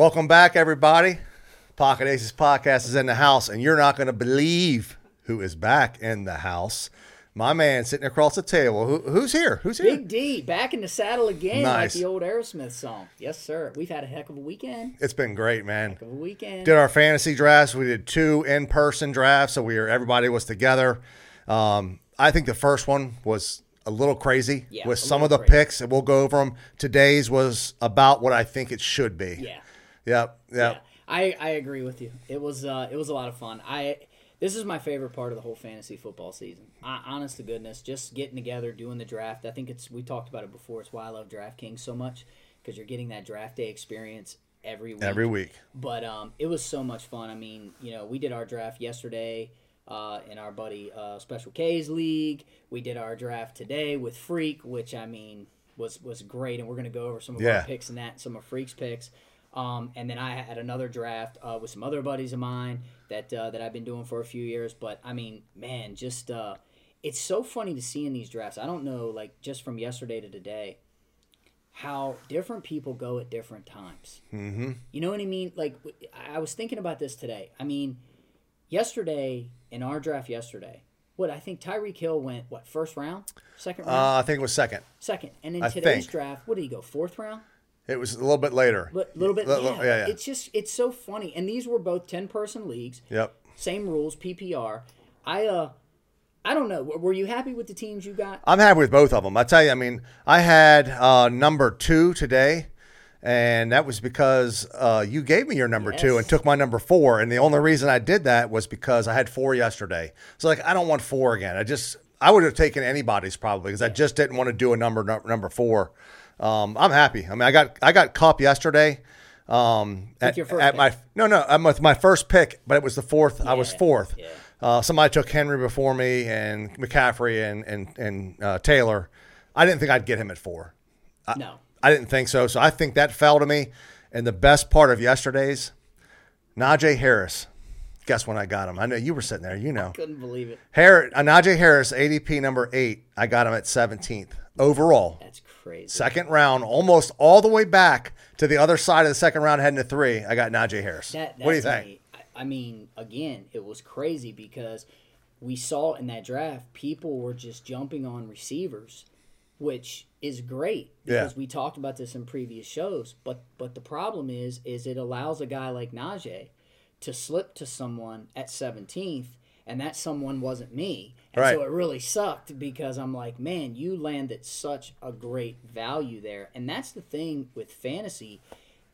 Welcome back, everybody. Pocket Aces podcast is in the house, and you're not going to believe who is back in the house. My man sitting across the table. Who, who's here? Who's here? Big D back in the saddle again, like the old Aerosmith song. Yes, sir. We've had a heck of a weekend. It's been great, man. Heck of a weekend. Did our fantasy drafts. We did two in-person drafts, so we were everybody was together. Um, I think the first one was a little crazy Yeah, with a some of the little crazy. picks, and we'll go over them. Today's was about what I think it should be. yeah. Yep. Yep. Yeah, I, I agree with you. It was uh, it was a lot of fun. I this is my favorite part of the whole fantasy football season. I, honest to goodness, just getting together, doing the draft. I think it's we talked about it before. It's why I love DraftKings so much because you're getting that draft day experience every week. Every week. But um, it was so much fun. I mean, you know, we did our draft yesterday uh, in our buddy uh, Special K's league. We did our draft today with Freak, which I mean was was great, and we're gonna go over some of Yeah. our picks and that, some of Freak's picks. Um, and then I had another draft uh, with some other buddies of mine that uh, that I've been doing for a few years. But I mean, man, just uh, it's so funny to see in these drafts. I don't know, like just from yesterday to today, how different people go at different times. Mm-hmm. You know what I mean? Like I was thinking about this today. I mean, yesterday in our draft yesterday, what I think Tyreek Hill went what first round, second round, Uh, I think it was second. second, and in I today's think. draft, what did he go fourth round? It was a little bit later. But a little bit, li- yeah, yeah, yeah. It's just it's so funny, and these were both ten person leagues, Yep. same rules, PPR. I uh, I don't know. Were you happy with the teams you got? I'm happy with both of them. I tell you, I mean, I had uh, number two today, and that was because uh, you gave me your number two and took my number four. And the only reason I did that was because I had four yesterday. So like, I don't want four again. I just I would have taken anybody's probably because I just didn't want to do a number number four. Um, I'm happy. I mean, I got I got Kupp yesterday. Um, at, your first at my no no I'm with my first pick, but it was the fourth. I was fourth. yeah. Uh, somebody took Henry before me and McCaffrey and and and uh, Taylor. I didn't think I'd get him at four. no. I didn't think so. So I think that fell to me. And the best part of yesterday's, Najee Harris. Guess when I got him? I know you were sitting there. You know, Couldn't believe it. Harris, uh, Najee Harris, ADP number eight. I got him at 17th overall. That's crazy. Second round, almost all the way back to the other side of the second round, heading to three. I got Najee Harris. That, what do you think? I mean, again, it was crazy because we saw in that draft people were just jumping on receivers, which is great Yeah. because we talked about this in previous shows. But but the problem is is it allows a guy like Najee to slip to someone at 17th. And that someone wasn't me. And so it really sucked because I'm like, man, you landed such a great value there. And that's the thing with fantasy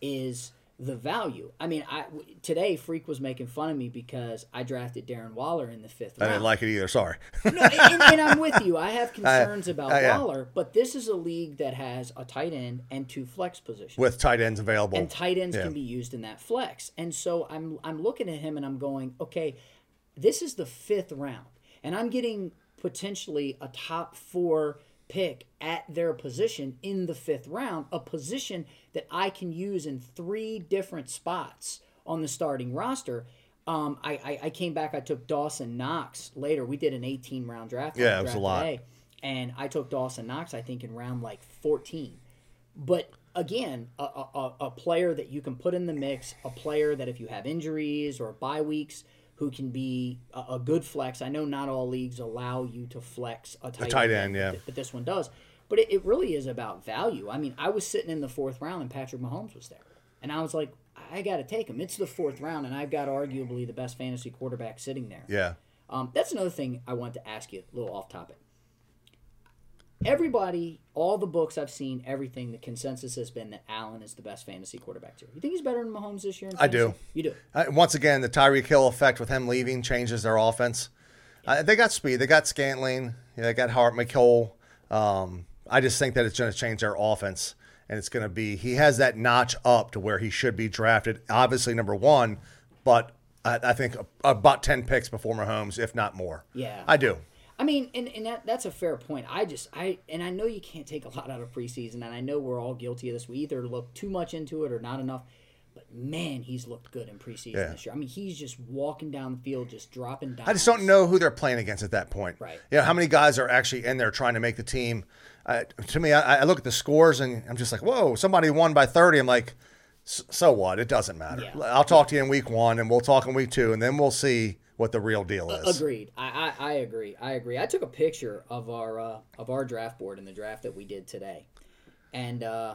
is the value. I mean, I today Freak was making fun of me because I drafted Darren Waller in the fifth I round. didn't like it either. Sorry. no, and, and- I'm with you. I have concerns about I- yeah. Waller, but this is a league that has a tight end and two flex positions. With tight ends available. and tight ends Yeah. can be used in that flex. And so I'm I'm looking at him and I'm going, okay, this is the fifth round, and I'm getting potentially a top four pick at their position in the fifth round, a position that I can use in three different spots on the starting roster. Um, I, I, I came back. I took Dawson Knox later. We did an 18 round draft. Yeah, on it was a lot. Day, and I took Dawson Knox. I think in round like 14. But again, a, a- a player that you can put in the mix, a player that if you have injuries or bye weeks, who can be a, a good flex. I know not all leagues allow you to flex a tight, tight end, yeah. but, but this one does. But it, it really is about value. I mean, I was sitting in the fourth round and Patrick Mahomes was there, and I was like, I got to take him. It's the fourth round, and I've got arguably the best fantasy quarterback sitting there. yeah. Um, that's another thing I want to ask you, a little off topic. Everybody, all the books I've seen, everything, the consensus has been that Allen is the best fantasy quarterback too. You think he's better than Mahomes this year? I do. You do. Uh, once again, the Tyreek Hill effect with him leaving changes their offense. Uh, they got speed. They got Scantling. Yeah, they got Hart McCole. Um, I just think that it's going to change their offense, and it's going to be he has that notch up to where he should be drafted. Obviously, number one, but I, I think about ten picks before Mahomes, if not more. Yeah. I do. I mean, and, and that, that's a fair point. I just I and I know you can't take a lot out of preseason, and I know we're all guilty of this. We either look too much into it or not enough. But man, he's looked good in preseason Yeah. this year. I mean, he's just walking down the field, just dropping down. I just don't know who they're playing against at that point. Right. You know, how many guys are actually in there trying to make the team? Uh, to me, I, I look at the scores and I'm just like, whoa, somebody won by 30. I'm like, S- So what? It doesn't matter. Yeah. I'll talk to you in week one, and we'll talk in week two, and then we'll see what the real deal is. Agreed. I, I, I agree. I agree. I took a picture of our uh, of our draft board in the draft that we did today, and uh,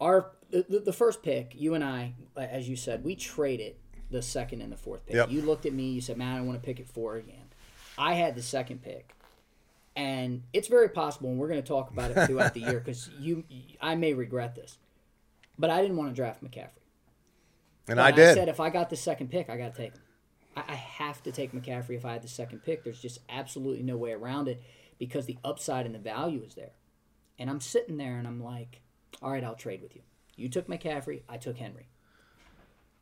our the, the first pick. You and I, as you said, we traded the second and the fourth pick. Yep. You looked at me. You said, "Man, I want to pick it four again." I had the second pick, and it's very possible, and we're going to talk about it throughout the year because you, I may regret this, but I didn't want to draft McCaffrey. And But I did. I said if I got the second pick, I got to take him. I, I have to take McCaffrey if I had the second pick. There's just absolutely no way around it because the upside and the value is there. And I'm sitting there and I'm like, all right, I'll trade with you. You took McCaffrey, I took Henry.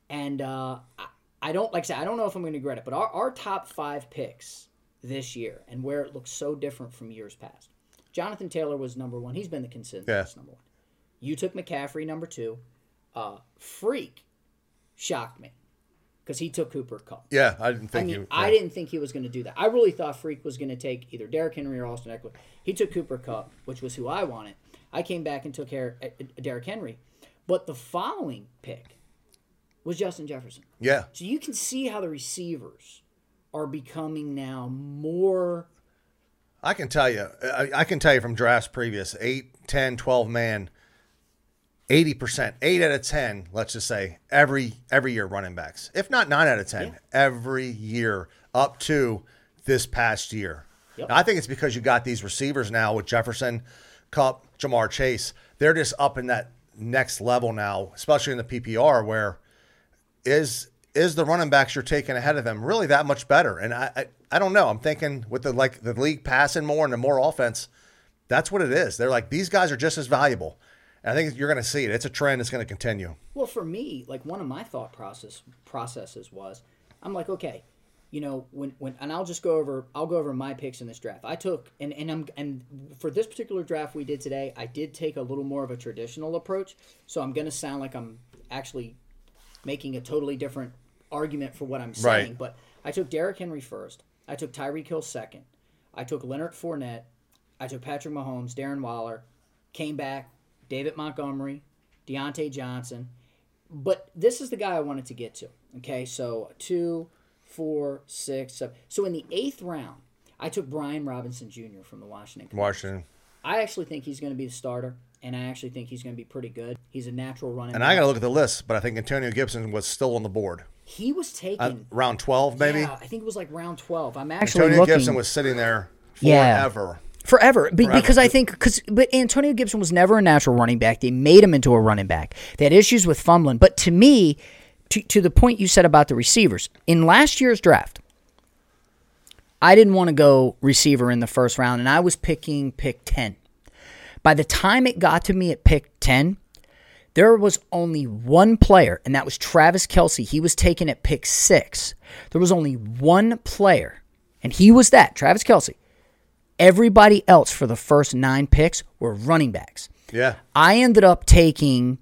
And uh, I, I don't, like I said, I don't know if I'm going to regret it, but our, our top five picks this year and where it looks so different from years past. Jonathan Taylor was number one. He's been the consensus Yeah. number one. You took McCaffrey number two. Uh, Freak shocked me because he took Cooper Kupp. yeah, I didn't think I mean, you. I didn't think he was going to do that. I really thought Freak was going to take either Derrick Henry or Austin Ekeler. He took Cooper Kupp, which was who I wanted. I came back and took Her- uh, uh, Derrick Henry, but the following pick was Justin Jefferson. Yeah, So you can see how the receivers are becoming now more. I can tell you. I, I can tell you from drafts previous 8, 10, 12 man, 80%, 8 out of 10, let's just say, every every year running backs. If not 9 out of 10, Yeah. every year up to this past year. Yep. Now, I think it's because you got these receivers now with Jefferson, Kupp, Ja'Marr Chase. They're just up in that next level now, especially in the PPR where is is the running backs you're taking ahead of them really that much better? And I, I I don't know. I'm thinking with the like the league passing more and the more offense, that's what it is. They're like these guys are just as valuable. And I think you're going to see it. It's a trend that's going to continue. Well, for me, like one of my thought process processes was, I'm like, okay, you know, when when and I'll just go over I'll go over my picks in this draft. I took and and I'm and for this particular draft we did today, I did take a little more of a traditional approach. So I'm going to sound like I'm actually making a totally different argument for what I'm saying. Right. But I took Derrick Henry first. I took Tyreek Hill second. I took Leonard Fournette. I took Patrick Mahomes, Darren Waller, came back, David Montgomery, Diontae Johnson. But this is the guy I wanted to get to. Okay, so two, four, six, seven. So in the eighth round, I took Brian Robinson Jr. from the Washington. Commanders. Washington. I actually think he's going to be the starter, and I actually think he's going to be pretty good. He's a natural running. And back. I got to look at the list, but I think Antonio Gibson was still on the board. He was taken. Round 12, maybe? Yeah, I think it was like round twelve. I'm actually Antonio looking Gibson was sitting there forever. Yeah. Forever. forever, because I think because but Antonio Gibson was never a natural running back. They made him into a running back. They had issues with fumbling, but to me, to to the point you said about the receivers in last year's draft, I didn't want to go receiver in the first round, and I was picking pick ten. By the time it got to me at pick ten, there was only one player, and that was Travis Kelce. He was taken at pick six. There was only one player, and he was that, Travis Kelce. Everybody else for the first nine picks were running backs. Yeah. I ended up taking,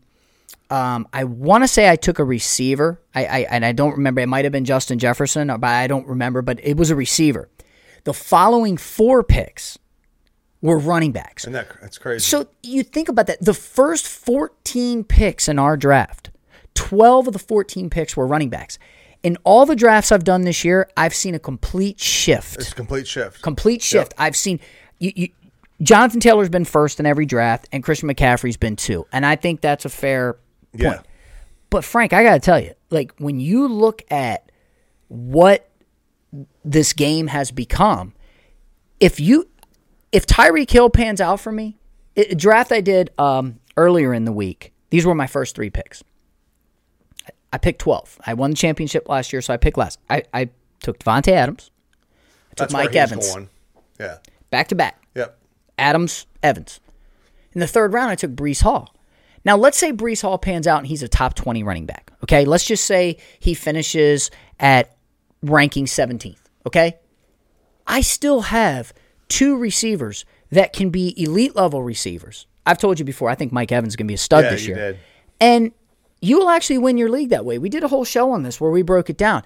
um, I want to say I took a receiver. I, I and I don't remember. It might have been Justin Jefferson, but I don't remember. But it was a receiver. The following four picks were running backs. And that, that's crazy. So you think about that. The first 14 picks in our draft, 12 of the 14 picks were running backs. In all the drafts I've done this year, I've seen a complete shift. it's a complete shift. complete shift. I've seen you, you Jonathan Taylor's been first in every draft, and Christian McCaffrey's been two. And I think that's a fair point. Yeah. But Frank, I got to tell you, like when you look at what this game has become, if you if Tyreek Hill pans out for me, it, a draft I did um, earlier in the week. These were my first three picks. I- picked twelve. I won the championship last year, so I picked last. I, I took Davante Adams. I took That's Mike Evans going. Yeah. back to back. Yep. Adams, Evans. In the third round, I took Breece Hall. Now, let's say Breece Hall pans out and he's a top 20 running back. Okay. Let's just say he finishes at ranking 17th. Okay. I still have two receivers that can be elite level receivers. I've told you before, I think Mike Evans is going to be a stud Yeah, this you year. did. And you will actually win your league that way. We did a whole show on this where we broke it down.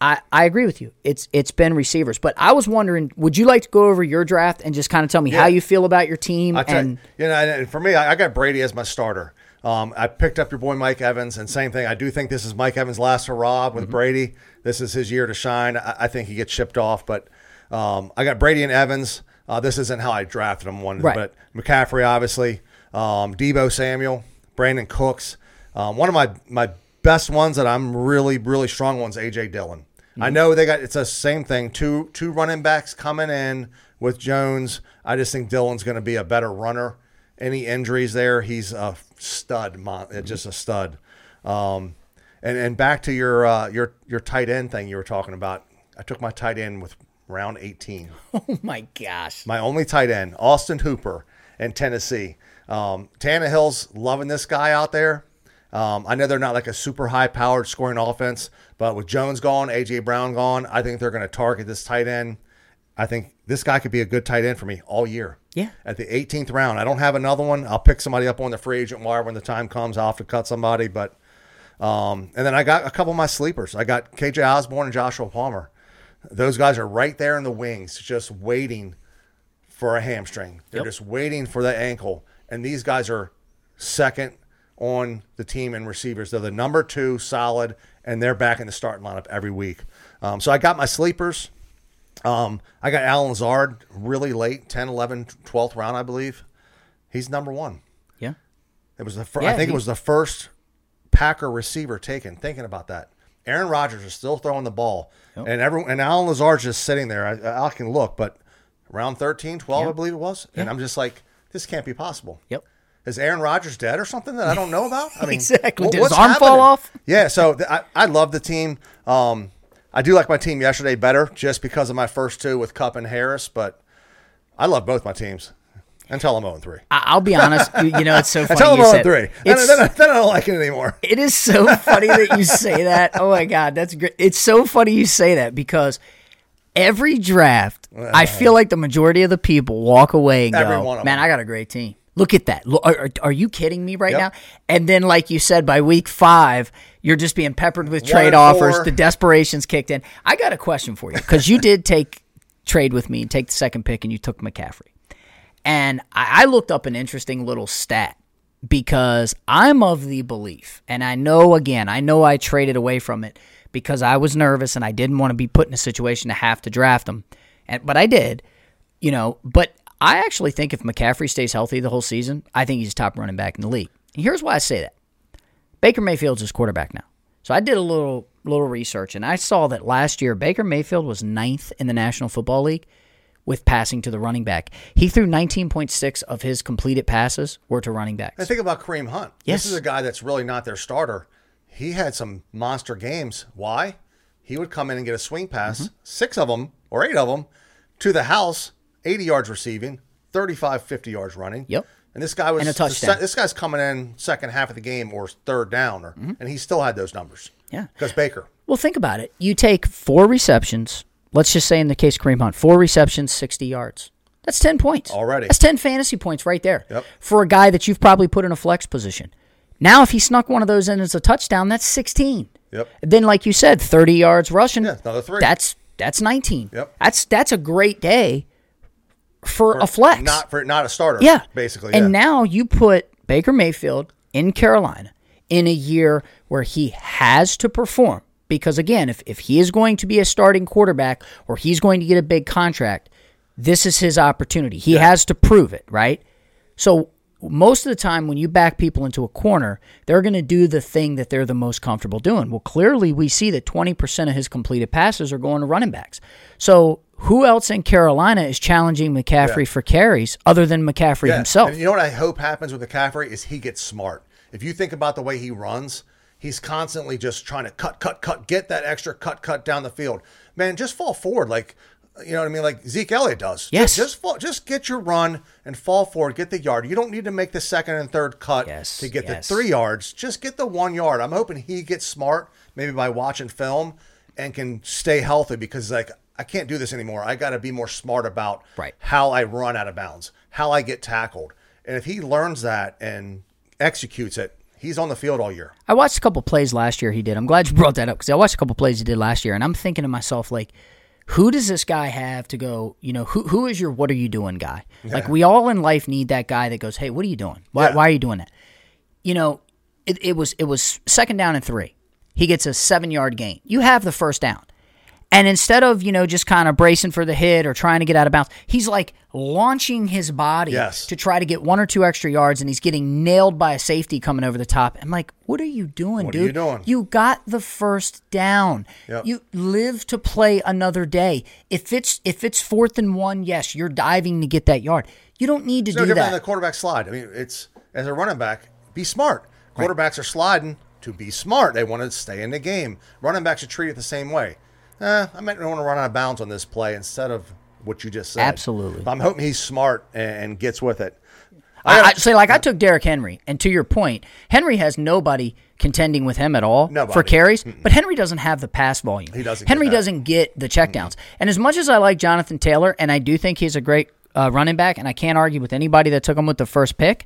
I, I agree with you. It's it's been receivers, but I was wondering, would you like to go over your draft and just kind of tell me how you feel about your team? I and you, you know, and for me, I, I got Brady as my starter. Um, I picked up your boy Mike Evans, and same thing. I do think this is Mike Evans' last hurrah with Brady. This is his year to shine. I, I think he gets shipped off, but um, I got Brady and Evans. Uh, this isn't how I drafted them, one, Right. but McCaffrey, obviously, um, Deebo Samuel, Brandin Cooks. Um, one of my my best ones that I'm really really strong ones, AJ Dillon. I know they got it's the same thing. Two two running backs coming in with Jones. I just think Dillon's going to be a better runner. Any injuries there, he's a stud, mon- uh, just a stud. Um, and and back to your uh, your your tight end thing you were talking about. I took my tight end with round 18 Oh my gosh. my only tight end, Austin Hooper in Tennessee. Um, Tannehill's loving this guy out there. Um, I know they're not like a super high powered scoring offense, but with Jones gone, AJ Brown gone, I think they're going to target this tight end. I think this guy could be a good tight end for me all year. Yeah. At the 18th round, I don't have another one. I'll pick somebody up on the free agent wire when the time comes. I'll have to cut somebody, but um, and then I got a couple of my sleepers. I got KJ Osborn and Joshua Palmer. Those guys are right there in the wings, just waiting for a hamstring. They're Yep. just waiting for that ankle. And these guys are second on the team and receivers. They're the number two solid, and they're back in the starting lineup every week. Um, so I got my sleepers. Um, I got Allen Lazard really late, 10, 11, 12th round, I believe. He's number one. Yeah. It was the fir- Yeah, I think he- it was the first Packer receiver taken. Thinking about that, Aaron Rodgers is still throwing the ball, and everyone and Allen Lazard's just sitting there. I, I can look, but around 13, 12, I believe it was, and I'm just like, this can't be possible. Yep. Is Aaron Rodgers dead or something that I don't know about? I mean, Exactly. wh- Did his arm fall off? Yeah. So th- I, I love the team. Um, I do like my team yesterday better just because of my first two with Kupp and Harris, but I love both my teams until I'm 0 3. I- I'll be honest. you know, it's so funny. Until I'm you 0 said, 3. Then, then, I- then I don't like it anymore. it is so funny that you say that. Oh my god, that's great. It's so funny you say that because every draft, I feel like the majority of the people walk away and go, "Man. I got a great team. Look at that. Are, are, are you kidding me right Yep. now?" And then, like you said, by week five, you're just being peppered with trade offers. The desperation's kicked in. I got a question for you because you did take trade with me and take the second pick, and you took McCaffrey. And I, I looked up an interesting little stat because I'm of the belief, and I know again, I know I traded away from it because I was nervous and I didn't want to be put in a situation to have to draft him. And but I did, you know. But I actually think if McCaffrey stays healthy the whole season, I think he's top running back in the league. And here's why I say that: Baker Mayfield's his quarterback now. So I did a little little research, and I saw that last year Baker Mayfield was ninth in the National Football League with passing to the running back. He threw 19.6 of his completed passes were to running backs. And think about Kareem Hunt. Yes. This is a guy that's really not their starter. He had some monster games. Why? He would come in and get a swing pass, Mm-hmm. six of them or eight of them, to the house, 80 yards receiving, 35, 50 yards running. Yep. And this guy was And a touchdown. Mm-hmm. This guy's coming in second half of the game or third down, or, and he still had those numbers. Yeah. Because Baker. Well, think about it. You take four receptions. Let's just say in the case of Kareem Hunt, four receptions, 60 yards. That's 10 points. Already. That's 10 fantasy points right there Yep. for a guy that you've probably put in a flex position. Now, if he snuck one of those in as a touchdown, that's 16. Yep. Then, like you said, 30 yards rushing. Yeah, another three. That's that's 19. Yep. That's that's a great day for, a flex. Not for not a starter. Yeah. Basically. And yeah. now you put Baker Mayfield in Carolina in a year where he has to perform. Because again, if, if he is going to be a starting quarterback or he's going to get a big contract, this is his opportunity. He has to prove it, right? So most of the time when you back people into a corner, they're going to do the thing that they're the most comfortable doing. Well, clearly we see that 20% of his completed passes are going to running backs. So who else in Carolina is challenging McCaffrey for carries other than McCaffrey Yeah. himself? And you know what I hope happens with McCaffrey is he gets smart. If you think about the way he runs, he's constantly just trying to cut, cut, cut, get that extra cut, cut down the field. Man, just fall forward like you know what I mean, like Zeke Elliott does. Yes. Just, just fall, just get your run and fall forward, get the yard. You don't need to make the second and third cut Yes, to get yes. the three yards. Just get the one yard. I'm hoping he gets smart, maybe by watching film, and can stay healthy because like I can't do this anymore. I got to be more smart about Right. how I run out of bounds, how I get tackled. And if he learns that and executes it, he's on the field all year. I watched a couple plays last year he did. I'm glad you brought that up because I watched a couple plays he did last year, and I'm thinking to myself like, who does this guy have to go? You know, who who is your what are you doing guy? Like we all in life need that guy that goes, hey, what are you doing? Why Yeah. why are you doing that? you know, it, it was it was second down and three. He gets a seven yard gain. You have the first down. And instead of, you know, just kind of bracing for the hit or trying to get out of bounds, he's like launching his body Yes. to try to get one or two extra yards and he's getting nailed by a safety coming over the top. I'm like, what are you doing, What are dude? you doing? You got the first down. Yep. You live to play another day. If it's if it's fourth and one, yes, you're diving to get that yard. You don't need to It's do different that. the quarterback slide. I mean, it's as a running back, be smart. Quarterbacks are sliding to be smart. They want to stay in the game. Running backs are treated the same way. Eh, I might want to run out of bounds on this play instead of what you just said. Absolutely. But I'm hoping he's smart and, gets with it. I, I say like I took Derrick Henry, and to your point, Henry has nobody contending with him at all for Nobody. carries. But Henry doesn't have the pass volume. He doesn't Henry that. doesn't get the checkdowns. And as much as I like Jonathan Taylor, and I do think he's a great uh, running back, and I can't argue with anybody that took him with the first pick,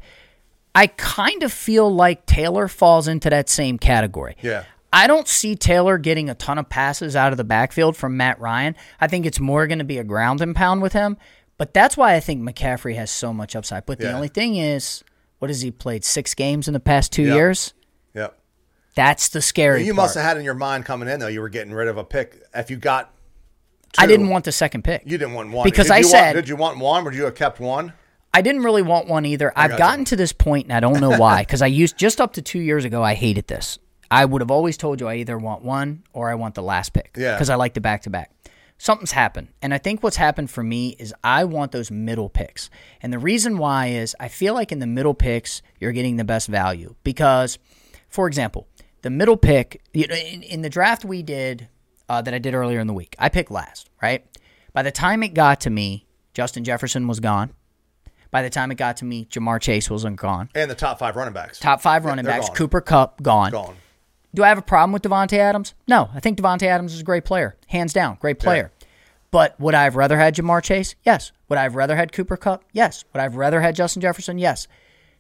I kind of feel like Taylor falls into that same category. Yeah. I don't see Taylor getting a ton of passes out of the backfield from Matt Ryan. I think it's more going to be a ground and pound with him. But that's why I think McCaffrey has so much upside. But the only thing is, what has he played? Six games in the past two Yep. years? Yep. That's the scary You part. must have had in your mind coming in though. You were getting rid of a pick. If you got, I didn't want the second pick. You didn't want one Because Did I you want- said- did you want one? Would you have kept one? I didn't really want one either. I've gotten to this point, and I don't know why. Because I used just up to two years ago, I hated this. I would have always told you I either want one or I want the last pick. Yeah. Because I like the back to back. Something's happened, and I think what's happened for me is I want those middle picks, and the reason why is I feel like in the middle picks you're getting the best value because, for example, the middle pick you know, in, in the draft we did uh, that I did earlier in the week, I picked last. Right. By the time it got to me, Justin Jefferson was gone. By the time it got to me, Ja'Marr Chase wasn't gone. And the top five running backs. Top five Yeah, running backs, gone. Cooper Kupp gone. Gone. Do I have a problem with Davante Adams? No, I think Davante Adams is a great player, hands down, great player. But would I have rather had Ja'Marr Chase? Yes. Would I have rather had Cooper Kupp? Yes. Would I have rather had Justin Jefferson? Yes.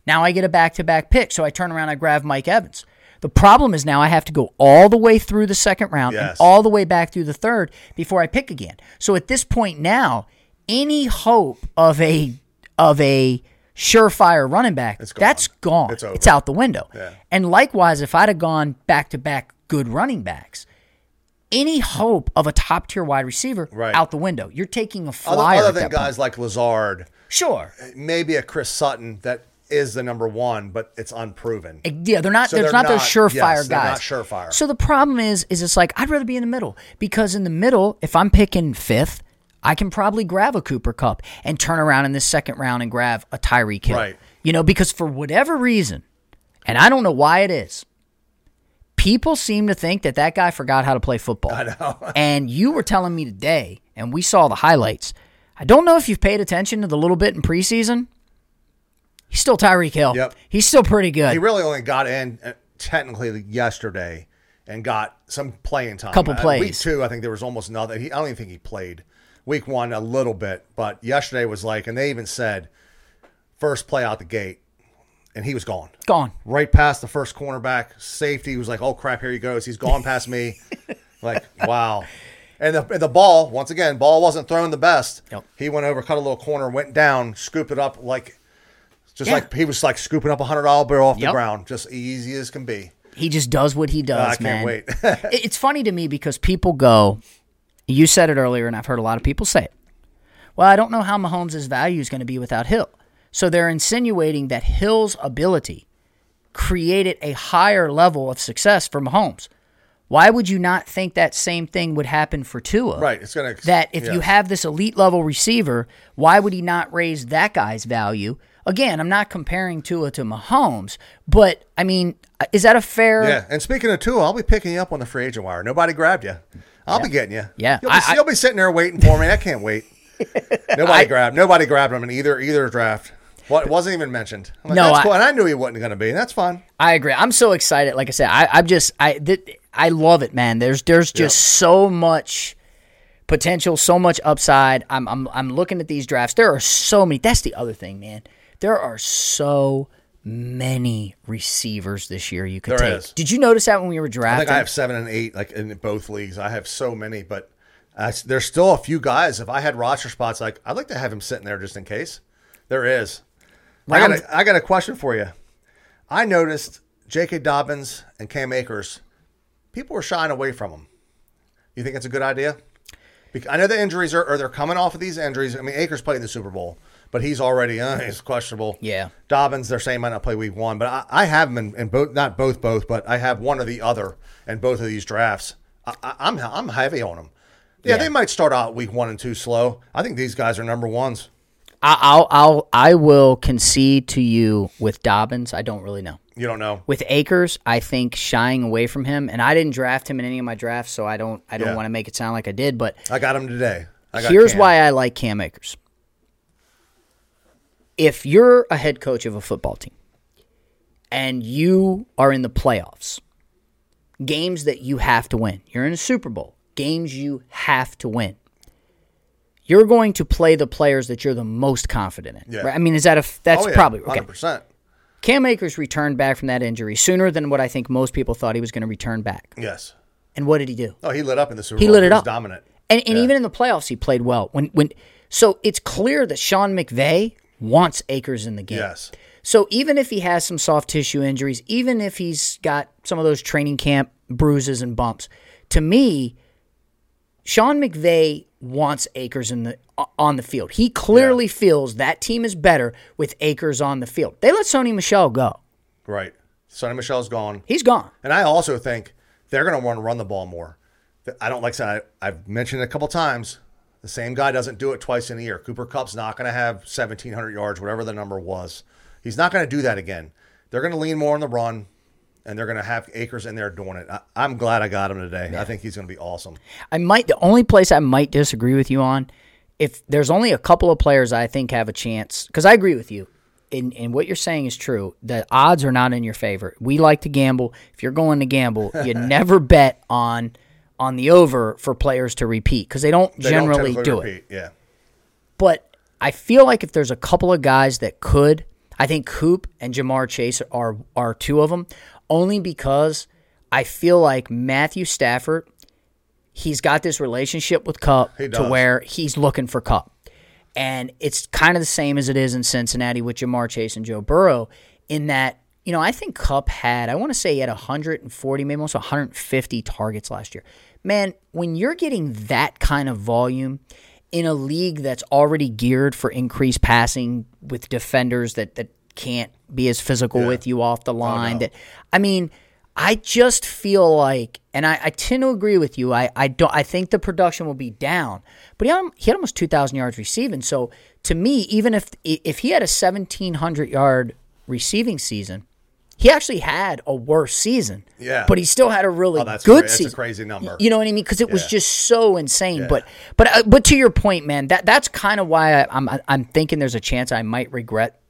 Now I get a back-to-back pick, so I turn around, I grab Mike Evans. The problem is now I have to go all the way through the second round and all the way back through the third before I pick again. So at this point now, any hope of a of a surefire running back, gone. that's gone. It's. It's out the window. Yeah. And likewise, if I'd have gone back to back good running backs, any hope of a top tier wide receiver Right. out the window. You're taking a flyer. other at than that point. guys like Lazard, Sure. maybe a Chris Sutton that is the number one, but it's unproven. Yeah, they're not. So they're, they're not, those surefire yes, they're guys. not surefire. So the problem is, is it's like I'd rather be in the middle because in the middle, if I'm picking fifth, I can probably grab a Cooper Kupp and turn around in this second round and grab a Tyreek Hill. Right. You know, because for whatever reason, and I don't know why it is, people seem to think that that guy forgot how to play football. I know. and you were telling me today, and we saw the highlights. I don't know if you've paid attention to the little bit in preseason. He's still Tyreek Hill. Yep. He's still pretty good. He really only got in uh, technically yesterday and got some playing time. Couple Uh, Week plays. two, I think there was almost nothing. He, I don't even think he played. Week one, a little bit, but yesterday was like, and they even said first play out the gate, and he was gone. Gone. Right past the first cornerback, safety was like, "Oh crap, here he goes. He's gone past me." like, wow. And the, and the ball, once again, ball wasn't thrown the best. Yep. He went over, cut a little corner, went down, scooped it up like, just Yeah. like he was like scooping up a hundred dollar bill off Yep. the ground, just easy as can be. He just does what he does, I can't man. wait. It's funny to me because people go, you said it earlier, and I've heard a lot of people say it. Well, I don't know how Mahomes' value is going to be without Hill. So they're insinuating that Hill's ability created a higher level of success for Mahomes. Why would you not think that same thing would happen for Tua? Right, it's gonna that if you have this elite level receiver, why would he not raise that guy's value? Again, I'm not comparing Tua to Mahomes, but I mean, uh, is that a fair? Yeah, and speaking of Tua, I'll be picking you up on the free agent wire. Nobody grabbed you. I'll be getting you. Yeah, you'll be, I- I- you'll be sitting there waiting for me. I can't wait. Nobody grabbed. Nobody grabbed him in either either draft. What wasn't even mentioned. I'm like, No, that's I- cool. and I knew he wasn't going to be. And that's fine. I agree. I'm so excited. Like I said, I, I'm just I th- I love it, man. There's there's just so much potential, so much upside. I'm I'm I'm looking at these drafts. There are so many. That's the other thing, man. There are so many receivers this year you could There take. is. Did you notice that when we were I drafting? think I have seven and eight, like in both leagues. I have so many, but uh, there's still a few guys. If I had roster spots, like I'd like to have him sitting there just in case. There is. I got a, I got a question for you. I noticed J.K. Dobbins and Cam Akers, people were shying away from them. You think it's a good idea? Bec- I know the injuries are, or they're coming off of these injuries. I mean, Akers played in the Super Bowl, but he's already uh, he's questionable. Yeah. Dobbins, they're saying might not play week one, but I, I have him in, in both, not both, both, but I have one or the other in both of these drafts. I, I, I'm I'm heavy on them. Yeah, Yeah. they might start out week one and two slow. I think these guys are number ones. I- I'll I'll I will concede to you with Dobbins. I don't really know. You don't know. With Akers, I think shying away from him, and I didn't draft him in any of my drafts, so I don't I don't Yeah. want to make it sound like I did. But I got him today. I got here's Cam. why I like Cam Akers. If you're a head coach of a football team and you are in the playoffs, games that you have to win, you're in a Super Bowl, games you have to win. You're going to play the players that you're the most confident in. Yeah. Right? I mean, is that a that's Oh, yeah, probably okay. 100%. Cam Akers returned back from that injury sooner than what I think most people thought he was going to return back. Yes. And what did he do? Oh, he lit up in the Super He Bowl. He lit it was up. dominant. And, and Yeah. even in the playoffs, he played well. When when so it's clear that Sean McVay wants Akers in the game. Yes. So even if he has some soft tissue injuries, even if he's got some of those training camp bruises and bumps, to me, Sean McVay wants Akers in the on the field. He clearly feels that team is better with Akers on the field. They let Sony Michel go. Right. Sony Michel's gone. He's gone. And I also think they're going to want to run the ball more. I don't like I, I've mentioned it a couple times. The same guy doesn't do it twice in a year. Cooper Kupp's not going to have 1,700 yards, whatever the number was. He's not going to do that again. They're going to lean more on the run, and they're going to have Akers in there doing it. I, I'm glad I got him today. I think he's going to be awesome. I might the only place I might disagree with you on if there's only a couple of players I think have a chance because I agree with you. And, and what you're saying is true. The odds are not in your favor. We like to gamble. If you're going to gamble, you never bet on on the over for players to repeat because they don't They generally don't do typically it. Yeah. But I feel like if there's a couple of guys that could, I think Coop and Ja'Marr Chase are are two of them. Only because I feel like Matthew Stafford, he's got this relationship with Kupp to where he's looking for Kupp, and it's kind of the same as it is in Cincinnati with Jamar Chase and Joe Burrow. In that, you know, I think Kupp had, I want to say he had 140, maybe almost 150 targets last year. Man, when you're getting that kind of volume in a league that's already geared for increased passing with defenders that that can't be as physical with you off the line, that I mean, I just feel like, and I, I tend to agree with you. I, I don't. I think the production will be down, but he had, he had almost two thousand yards receiving. So to me, even if if he had a seventeen hundred yard receiving season, he actually had a worse season. Yeah. but he still had a really Oh, good cra- that's a season. crazy number. You know what I mean? Because it was just so insane. But but uh, but to your point, man, that that's kind of why I, I'm I'm thinking there's a chance I might regret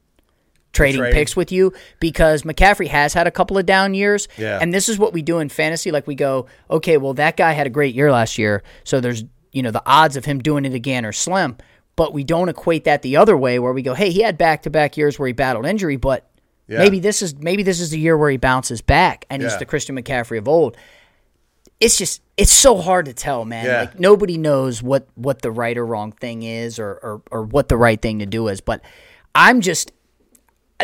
trading trade. picks with you because McCaffrey has had a couple of down years. Yeah. And this is what we do in fantasy. Like we go, okay, well that guy had a great year last year, so there's you know the odds of him doing it again are slim. But we don't equate that the other way where we go, hey, he had back to back years where he battled injury, but Yeah. maybe this is maybe this is the year where he bounces back and he's the Christian McCaffrey of old. It's just it's so hard to tell, man. Yeah. Like nobody knows what what the right or wrong thing is or, or or what the right thing to do is. But I'm just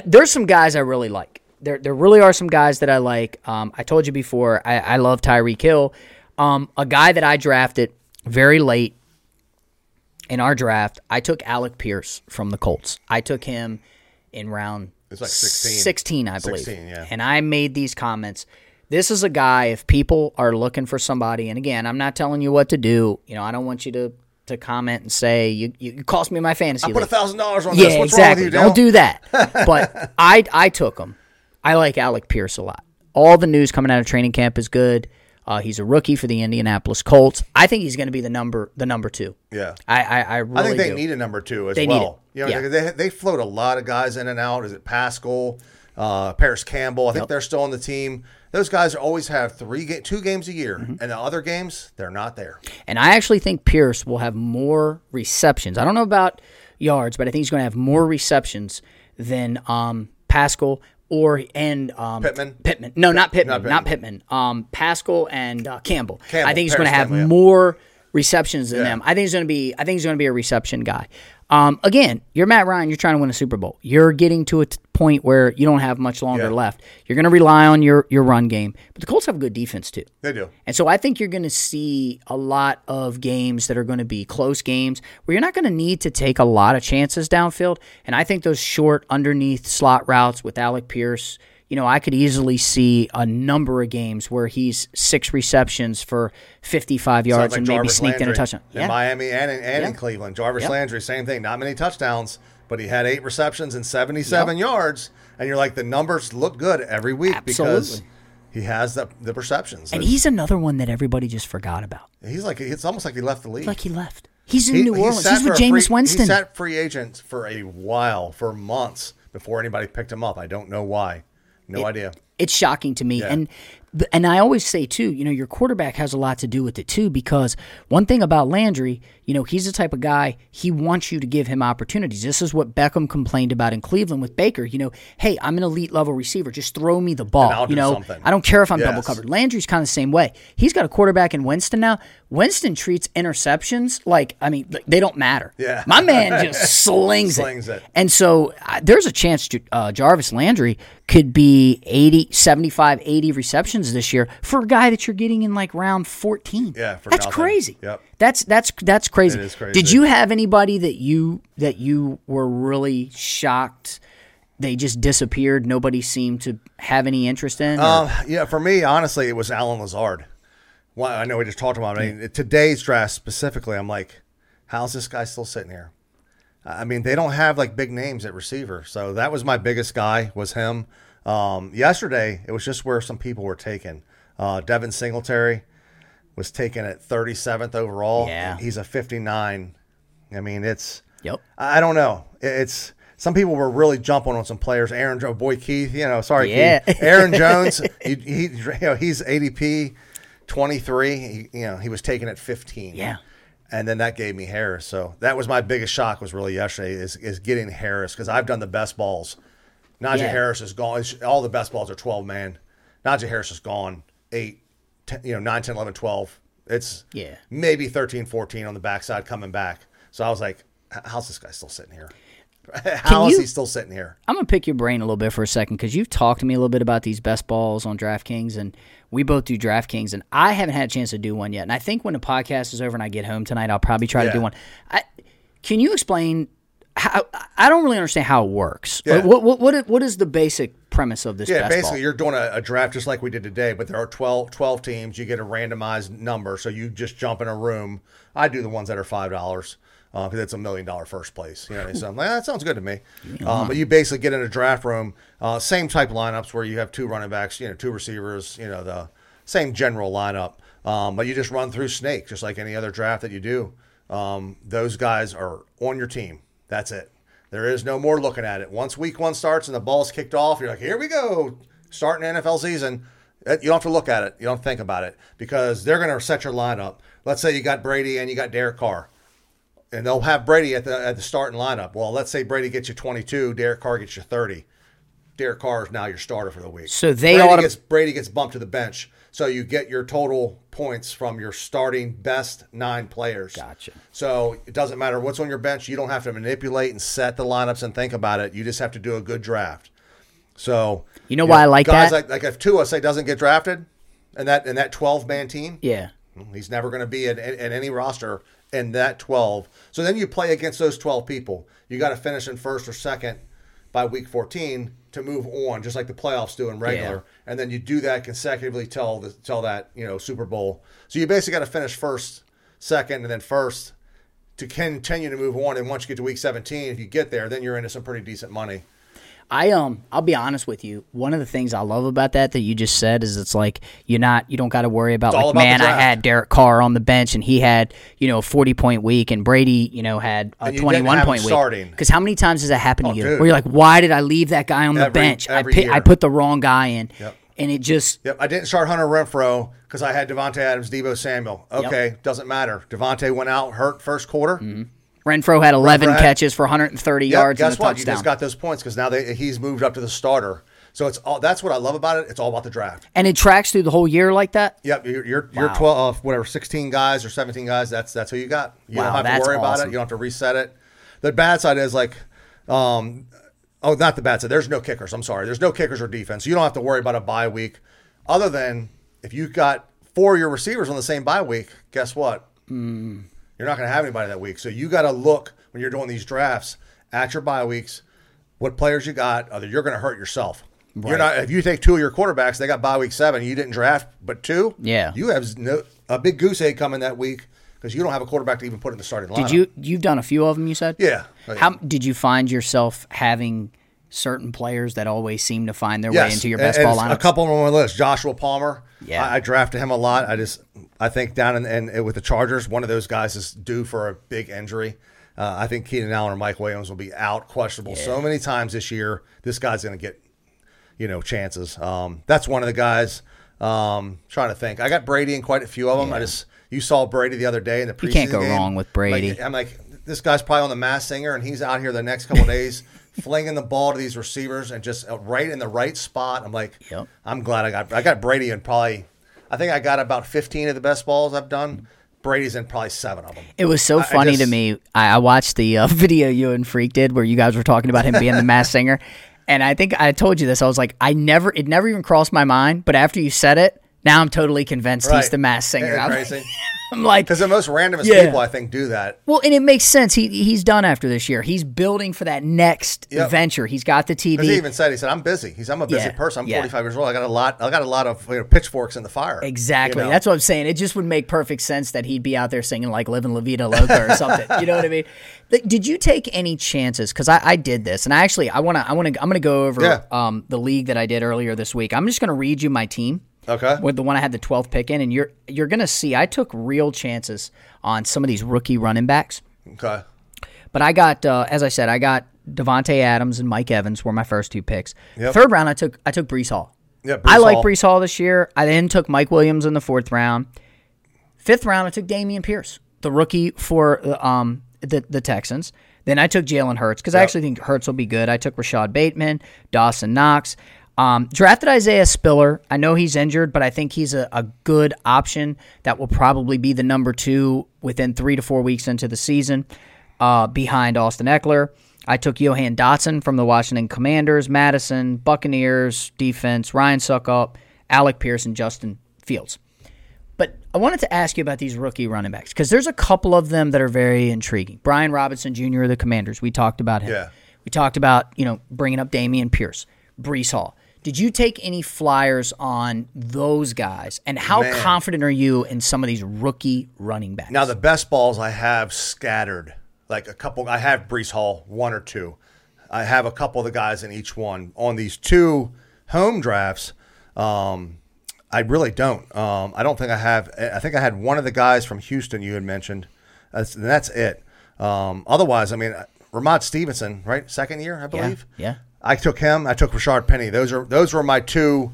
there's some guys I really like. There, there really are some guys that I like. Um, I told you before, I, I love Tyreek Hill. Um, a guy that I drafted very late in our draft, I took Alec Pierce from the Colts. I took him in round It's like 16. 16, I believe. 16, yeah. And I made these comments. This is a guy, if people are looking for somebody, and again, I'm not telling you what to do. You know, I don't want you to, to comment and say, you, you, cost me my fantasy Put a thousand dollars on Yeah, this. What's exactly. wrong with you, Don't do that. But I I took him. I like Alec Pierce a lot. All the news coming out of training camp is good. Uh, he's a rookie for the Indianapolis Colts. I think he's going to be the number the number two. Yeah. I I, I really I think they do. need a number two as They need well. You know, Yeah. they, they, float a lot of guys in and out. Is it Pascal, uh, Parris Campbell? I think they're still on the team. Those guys always have three, ga- two games a year, Mm-hmm. and the other games they're not there. And I actually think Pierce will have more receptions. I don't know about yards, but I think he's going to have more receptions than um, Pascal or and um, Pittman? Pittman. No, not Pittman. Not Not Pittman. Pittman. Um, Pascal and uh, Campbell. Campbell, I think he's going to have Campbell, yeah. more receptions than them. I think he's going to be. I think he's going to be a reception guy. Um, again, you're Matt Ryan. You're trying to win a Super Bowl. You're getting to a t- point where you don't have much longer Yeah. left. You're going to rely on your your run game, but the Colts have a good defense too. They do. And so I think you're going to see a lot of games that are going to be close games where you're not going to need to take a lot of chances downfield. And I think those short underneath slot routes with Alec Pierce, you know, I could easily see a number of games where he's six receptions for 55 yards like and maybe Jarvis sneaked in a touchdown. in Miami and in, and in Cleveland. Jarvis Yep. Landry, same thing. Not many touchdowns, but he had eight receptions and 77 yards. And you're like, the numbers look good every week because he has the, the receptions. And he's another one that everybody just forgot about. he's like, it's almost like he left the league. Like he left. He's in He- New Orleans. He's with Jameis Winston. He sat free agent for a while, for months before anybody picked him up. I don't know why. No idea. it's shocking to me Yeah. and and I always say too, you know, your quarterback has a lot to do with it too because one thing about Landry, you know, he's the type of guy he wants you to give him opportunities. This is what Beckham complained about in Cleveland with Baker, you know, hey, I'm an elite level receiver, just throw me the ball, you know. something. I don't care if I'm double covered. Landry's kind of the same way. He's got a quarterback in Winston now. Winston treats interceptions like I mean, they don't matter. Yeah. My man just slings, Slings it. and so uh, there's a chance uh, Jarvis Landry could be 80, 75, 80 receptions this year for a guy that you're getting in like round 14. Yeah, for that's nothing. crazy. Yep. That's that's that's crazy. Crazy. Did you have anybody that you that you were really shocked they just disappeared? Nobody seemed to have any interest in. Um, yeah, for me, honestly, it was Allen Lazard. Well, I know we just talked about. It. I mean, today's draft specifically, I'm like, how's this guy still sitting here? I mean, they don't have like big names at receiver, so that was my biggest guy was him. Um, yesterday, it was just where some people were taken. Uh, Devin Singletary was taken at 37th overall. Yeah. he's a 59. I mean, it's yep. I don't know. It's some people were really jumping on some players. Aaron Joe, boy Keith, you know, sorry Yeah. Keith. Aaron Jones, he, he you know, he's ADP 23. He, you know, he was taken at 15. Yeah. And then that gave me Harris. So that was my biggest shock was really yesterday is, is getting Harris because I've done the best balls. Najee Yeah. Harris is gone. All the best balls are 12 man. Najee Harris is gone. 8, 10, you know, 9, 10, 11, 12. It's Yeah. maybe 13, 14 on the backside coming back. So I was like, how's this guy still sitting here? How is you- he still sitting here? I'm gonna pick your brain a little bit for a second because you've talked to me a little bit about these best balls on DraftKings, and we both do DraftKings, and I haven't had a chance to do one yet. And I think when the podcast is over and I get home tonight, I'll probably try to do one. I, can you explain how? I don't really understand how it works. Yeah. What, what what what is the basic premise of this? Yeah, best basically, you're doing a, a draft just like we did today, but there are 12, 12 teams. You get a randomized number, so you just jump in a room. I do the ones that are five dollars because it's a million dollar first place. You know, so I'm like, "Ah, that sounds good to me. Um, but you basically get in a draft room, uh, same type lineups where you have two running backs, you know, two receivers, you know, the same general lineup. Um, but you just run through snake just like any other draft that you do. Um, those guys are on your team. That's it. There is no more looking at it. Once week one starts and the ball's kicked off, you're like, here we go, starting NFL season. Uh, You don't have to look at it. You don't think about it because they're going to set your lineup. Let's say you got Brady and you got Derek Carr, and they'll have Brady at the at the starting lineup. Well, let's say Brady gets you 22, Derek Carr gets you 30. Derek Carr is now your starter for the week. So they Brady gets Brady gets bumped to the bench, so you get your total points from your starting best nine players. Gotcha. So it doesn't matter what's on your bench. You don't have to manipulate and set the lineups and think about it. You just have to do a good draft. So You know why I like guys that? Like, like if Tua say doesn't get drafted, and that and that twelve man team, yeah. he's never going to be in at any roster in that twelve. So then you play against those twelve people. You got to finish in first or second by week fourteen to move on, just like the playoffs do in regular. And then you do that consecutively till the till that you know Super Bowl. So you basically got to finish first, second, and then first to continue to move on. And once you get to week seventeen, if you get there, then you're into some pretty decent money. I um I'll be honest with you. One of the things I love about that that you just said is it's like you're not you don't got to worry about all like about man I had Derek Carr on the bench and he had you know a 40 point week and Brady you know had a And you didn't 21 point week. Because how many times has that happened to Oh, you dude. where you're like why did I leave that guy on the Every- bench? I pi- I put the wrong guy in Yep. and it just Yep, I didn't start Hunter Renfrow because I had Davante Adams, Deebo Samuel. Okay, doesn't matter. Devonte went out hurt first quarter. Renfrow had 11 Renfrow had- catches for 130 Yep, yards guess and a what? You touchdown. just got those points because now they, he's moved up to the starter. So it's all that's what I love about it. It's all about the draft. And it tracks through the whole year like that. Yep, you're you're, you're twelve, uh, whatever, sixteen guys or seventeen guys. That's that's who you got. You Wow, don't have to worry about it. You don't have to reset it. The bad side is like, um, oh, not the bad side. There's no kickers. I'm sorry. There's no kickers or defense. You don't have to worry about a bye week, other than if you got four of your receivers on the same bye week. Guess what? Hmm. You're not going to have anybody that week. So you got to look when you're doing these drafts at your bye weeks, what players you got. Uh, Other you're going to hurt yourself. You're Right. not if you take two of your quarterbacks, they got bye week seven. You didn't draft but two. Yeah. you have no a big goose egg coming that week because you don't have a quarterback to even put in the starting line. Did you you've done a few of them? You said. Yeah. How did you find yourself having certain players that always seem to find their way into your best ball lineup? A couple on my list. Joshua Palmer. Yeah. I, I drafted him a lot. I just I think down in, and with the Chargers, one of those guys is due for a big injury. Uh, I think Keenan Allen or Mike Williams will be out questionable so many times this year. This guy's going to get you know chances. Um, that's one of the guys. Um, trying to think. I got Brady in quite a few of them. I just you saw Brady the other day in the preseason You can't go game. wrong with Brady. Like, I'm like, this guy's probably on the Masked Singer, and he's out here the next couple of days flinging the ball to these receivers and just uh, right in the right spot. I'm like, Yep. I'm glad I got I got Brady in probably. I think I got about 15 of the best balls I've done. Brady's in probably seven of them. It was so I- I funny to me. I, I watched the uh, video you and Freak did where you guys were talking about him being the Masked Singer, and I think I told you this. I was like, I never, it never even crossed my mind. But after you said it, now I'm totally convinced he's the Masked Singer. I'm, crazy? I'm like, Because the most randomest Yeah. people I think do that. well, and it makes sense. He he's done after this year. He's building for that next Yep. venture. He's got the TV. he even said, he said, I'm busy. He's I'm a busy Yeah, person. I'm yeah. 45 years old. I got a lot. I got a lot of you know, pitchforks in the fire. Exactly. You know? That's what I'm saying. It just would make perfect sense that he'd be out there singing like "Living La Vida Loca" or something. you know what I mean? Did you take any chances? Because I, I did this, and I actually I want to I want to I'm going to go over um, the league that I did earlier this week. I'm just going to read you my team. Okay. With the one I had the 12th pick in, and you're you're going to see I took real chances on some of these rookie running backs. Okay. But I got, uh, as I said, I got Davante Adams and Mike Evans were my first two picks. Yep. Third round, I took I took Breece Hall. Yeah, Breece I like Hall. Breece Hall this year. I then took Mike Williams in the fourth round. Fifth round, I took Dameon Pierce, the rookie for uh, um the the Texans. Then I took Jalen Hurts because I actually think Hurts will be good. I took Rashod Bateman, Dawson Knox. Um, drafted Isaiah Spiller. I know he's injured, but I think he's a, a good option that will probably be the number two within three to four weeks into the season, uh, behind Austin Ekeler. I took Jahan Dotson from the Washington Commanders, Mattison, Buccaneers, defense, Ryan Succop, Alec Pierce, and Justin Fields. But I wanted to ask you about these rookie running backs because there's a couple of them that are very intriguing. Brian Robinson Jr. of the Commanders, we talked about him. Yeah. We talked about, you know, bringing up Dameon Pierce, Breece Hall. Did you take any flyers on those guys? And how Man. confident are you in some of these rookie running backs? Now the best balls I have scattered, like a couple. I have Breece Hall, one or two. I have a couple of the guys in each one. On these two home drafts, um, I really don't. Um, I don't think I have. I think I had one of the guys from Houston you had mentioned. That's, and that's it. Um, otherwise, I mean, Rhamondre Stevenson, right? Second year, I believe. yeah. I took him. I took Rashaad Penny. Those are those were my two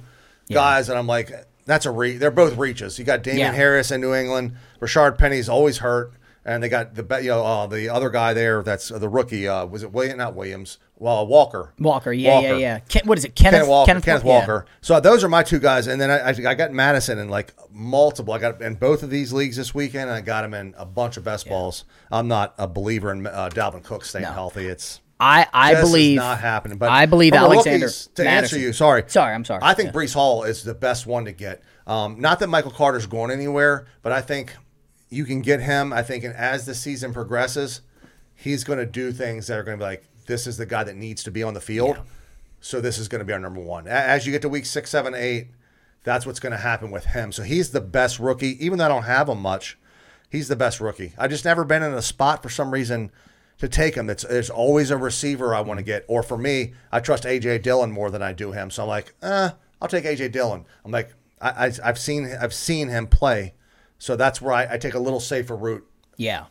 guys, and I'm like, that's a re. They're both reaches. You got Damien Yeah. Harris in New England. Rashaad Penny's always hurt, and they got the you know uh, the other guy there. That's uh, the rookie. Uh, was it William? Not Williams. Well, Walker. Walker, yeah, yeah, Walker. yeah. Ken, what is it? Kenneth, Kenneth Walker. Kenneth, yeah. Walker. So those are my two guys, and then I, I, I got Mattison in like multiple. I got in both of these leagues this weekend, and I got him in a bunch of best balls. I'm not a believer in uh, Dalvin Cook staying healthy. It's I, I just is believe not happening. But I believe Alexander rookies, to Mattison. answer you. Sorry, Sorry, I'm sorry. I think Yeah. Breece Hall is the best one to get. Um, not that Michael Carter's going anywhere, but I think you can get him. I think, and as the season progresses, he's going to do things that are going to be like, this is the guy that needs to be on the field. So this is going to be our number one. As you get to week six, seven, eight, that's what's going to happen with him. So he's the best rookie, even though I don't have him much. He's the best rookie. I just never been in a spot for some reason to take him. It's there's always a receiver I want to get. Or for me, I trust AJ Dillon more than I do him. So I'm like, eh, I'll take AJ Dillon. I'm like, I, I I've seen I've seen him play, so that's where I, I take a little safer route. Yeah.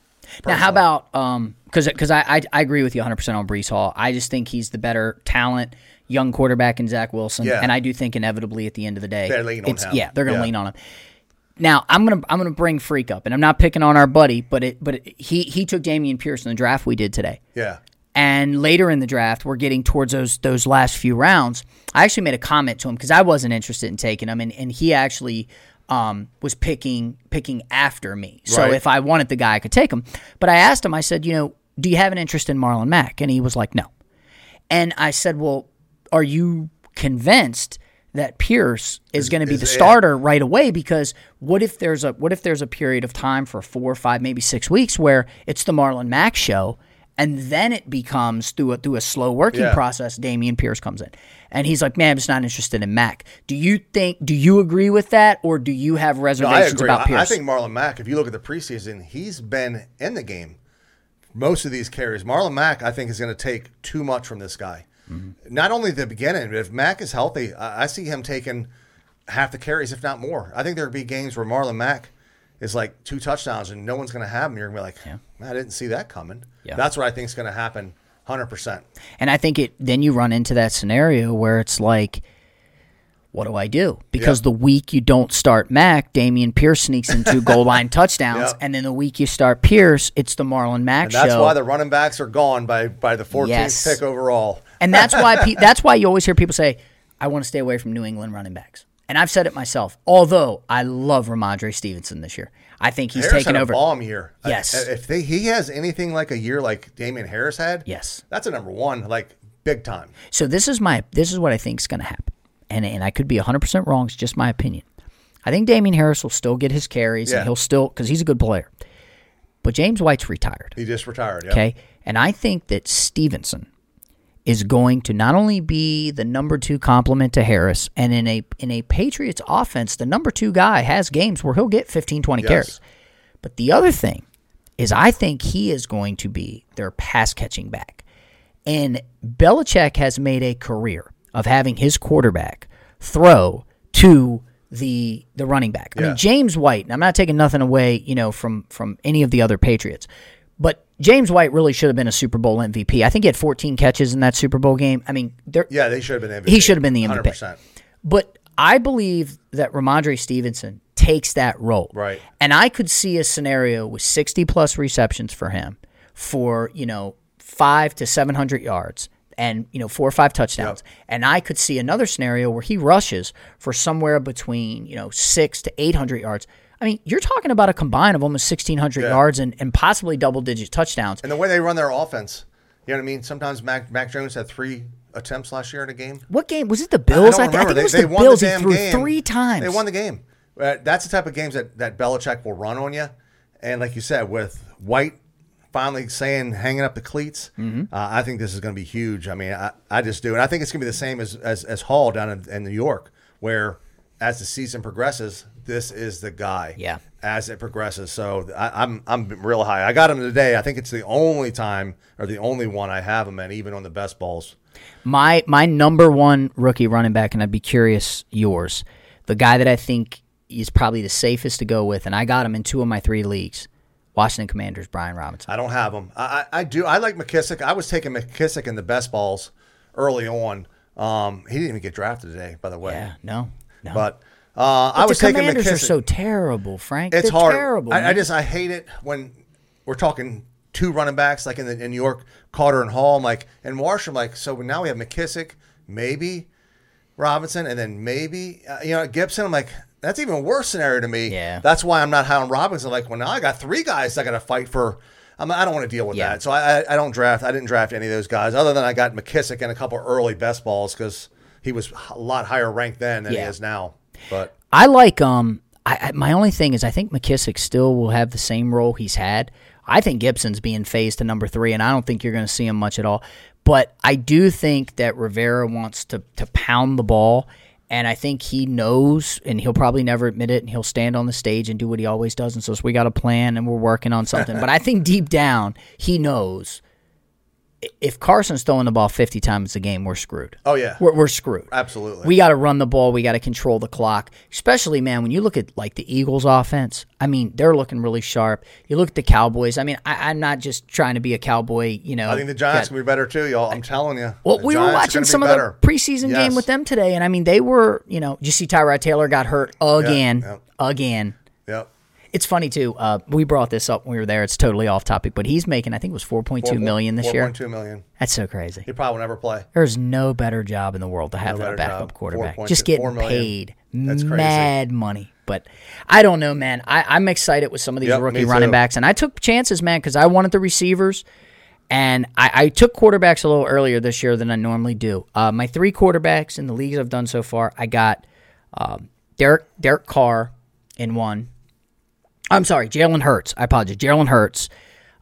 Now, how about um? Because because I, I I agree with you 100 percent on Breece Hall. I just think he's the better talent, young quarterback in Zach Wilson, Yeah. and I do think inevitably at the end of the day, They're leaning on it's- him. Yeah, they're going to Yeah. lean on him. Now I'm gonna I'm gonna bring Freak up, and I'm not picking on our buddy, but it but it, he he took Dameon Pierce in the draft we did today. Yeah, And later in the draft, we're getting towards those those last few rounds. I actually made a comment to him because I wasn't interested in taking him, and, and he actually um, was picking picking after me. So Right. if I wanted the guy, I could take him. But I asked him, I said, you know, do you have an interest in Marlon Mack? And he was like, no. And I said, well, are you convinced that Pierce is going to be is- the starter right away? Because what if there's a what if there's a period of time for four, or five, maybe six weeks where it's the Marlon Mack show, and then it becomes through a through a slow working Yeah. process. Dameon Pierce comes in, and he's like, "Man, I'm just not interested in Mack." Do you think? Do you agree with that, or do you have reservations agree. about I, Pierce? I think Marlon Mack, if you look at the preseason, he's been in the game most of these carries. Marlon Mack, I think, is going to take too much from this guy. Mm-hmm. Not only the beginning, but if Mack is healthy, I, I see him taking half the carries, if not more. I think there'll be games where Marlon Mack is like two touchdowns and no one's going to have him. You're going to be like, "Man, I didn't see that coming. Yeah. That's what I think is going to happen 100%. And I think it then you run into that scenario where it's like, what do I do? Because Yep. the week you don't start Mac, Dameon Pierce sneaks in two goal line touchdowns, Yep. and then the week you start Pierce, it's the Marlon Mack And that's show. why the running backs are gone by, by the 14th Yes. pick overall. And that's why pe- that's why you always hear people say, "I want to stay away from New England running backs." And I've said it myself. Although I love Rhamondre Stevenson this year, I think he's Harris taken over. a bomb year. Yes. I- If they, he has anything like a year like Damien Harris had, Yes. that's a number one, like big time. So this is my this is what I think is going to happen, and and I could be hundred percent wrong. It's just my opinion. I think Damien Harris will still get his carries, Yeah. and he'll still because he's a good player. But James White's retired, He just retired. Yeah. okay, and I think that Stevenson is going to not only be the number two complement to Harris, and in a in a Patriots offense, the number two guy has games where he'll get 15, 20 Yes. carries. But the other thing is, I think he is going to be their pass catching back. And Belichick has made a career of having his quarterback throw to the the running back. I mean, James White, and I'm not taking nothing away, you know, from from any of the other Patriots. But James White really should have been a Super Bowl MVP. I think he had 14 catches in that Super Bowl game. I mean, Yeah, they should have been MVP. He should have been the MVP. 100%. but I believe that Rhamondre Stevenson takes that role. Right. And I could see a scenario with 60 plus receptions for him for, you know, five to 700 yards and, you know, four or five touchdowns. And I could see another scenario where he rushes for somewhere between, you know, six to 800 yards. I mean, you're talking about a combine of almost 1,600 Yeah. yards and, and possibly double digit touchdowns. And the way they run their offense, you know what I mean? Sometimes Mac, Mac Jones had three attempts last year in a game. What game? Was it the Bills? I I, th- I think it was they, the Bills. the he threw game. three times. They won the game. Uh, that's the type of games that, that Belichick will run on you. And like you said, with White finally saying hanging up the cleats, Mm-hmm. uh, I think this is going to be huge. I mean, I, I just do. And I think it's going to be the same as, as, as Hall down in, in New York, where as the season progresses, this is the guy. Yeah. As it progresses, so I, I'm I'm real high. I got him today. I think it's the only time or the only one I have him in, even on the best balls. My my number one rookie running back, and I'd be curious yours. The guy that I think is probably the safest to go with, and I got him in two of my three leagues. Washington Commanders, Brian Robinson. I don't have him. I, I, I do. I like McKissic. I was taking McKissic in the best balls early on. Um, he didn't even get drafted today, by the way. Yeah, no, no. But uh, I was the taking Commanders McKissic. are so terrible, Frank. it's They're hard. Terrible. I, I just I hate it when we're talking two running backs like in the in New York, Carter and Hall. I'm like, and Marsh. I'm like, so now we have McKissic, maybe Robinson, and then maybe uh, you know Gibson. I'm like, that's even worse scenario to me. Yeah. That's why I'm not high on Robinson. Like, well, now I got three guys I got to fight for. I'm, I don't want to deal with Yeah. that. So I, I I don't draft. I didn't draft any of those guys other than I got McKissic and a couple early best balls because he was a lot higher ranked then than he is now. But I like um. I, I my only thing is I think McKissic still will have the same role he's had. I think Gibson's being phased to number three, and I don't think you're going to see him much at all. But I do think that Rivera wants to to pound the ball, and I think he knows, and he'll probably never admit it, and he'll stand on the stage and do what he always does, and says we got a plan and we're working on something. but I think deep down he knows if Carson's throwing the ball 50 times a game, we're screwed. oh yeah, We're, we're screwed. absolutely. We got to run the ball. We got to control the clock. Especially, man, when you look at like the Eagles' offense. I mean, they're looking really sharp. You look at the Cowboys. I mean, I, I'm not just trying to be a cowboy. You know, I think the Giants got- can be better too, y'all. I'm telling you. well, we were Giants watching gonna be some of the preseason Yes. game with them today, and I mean, they were. You know, you see Tyrod Taylor got hurt again, yeah. again. It's funny too. Uh, we brought this up when we were there. It's totally off topic, but he's making I think it was four point two million this year. 4.2 million. That's so crazy. He probably will never play. There's no better job in the world to have No than a backup job. quarterback. 4.2 Just getting 4 paid That's crazy. mad money. But I don't know, man. I, I'm excited with some of these Yep, rookie running backs, and I took chances, man, because I wanted the receivers. And I, I took quarterbacks a little earlier this year than I normally do. Uh, my three quarterbacks in the leagues I've done so far, I got um, Derek Derek Carr in one. I'm sorry, Jalen Hurts. I apologize, Jalen Hurts.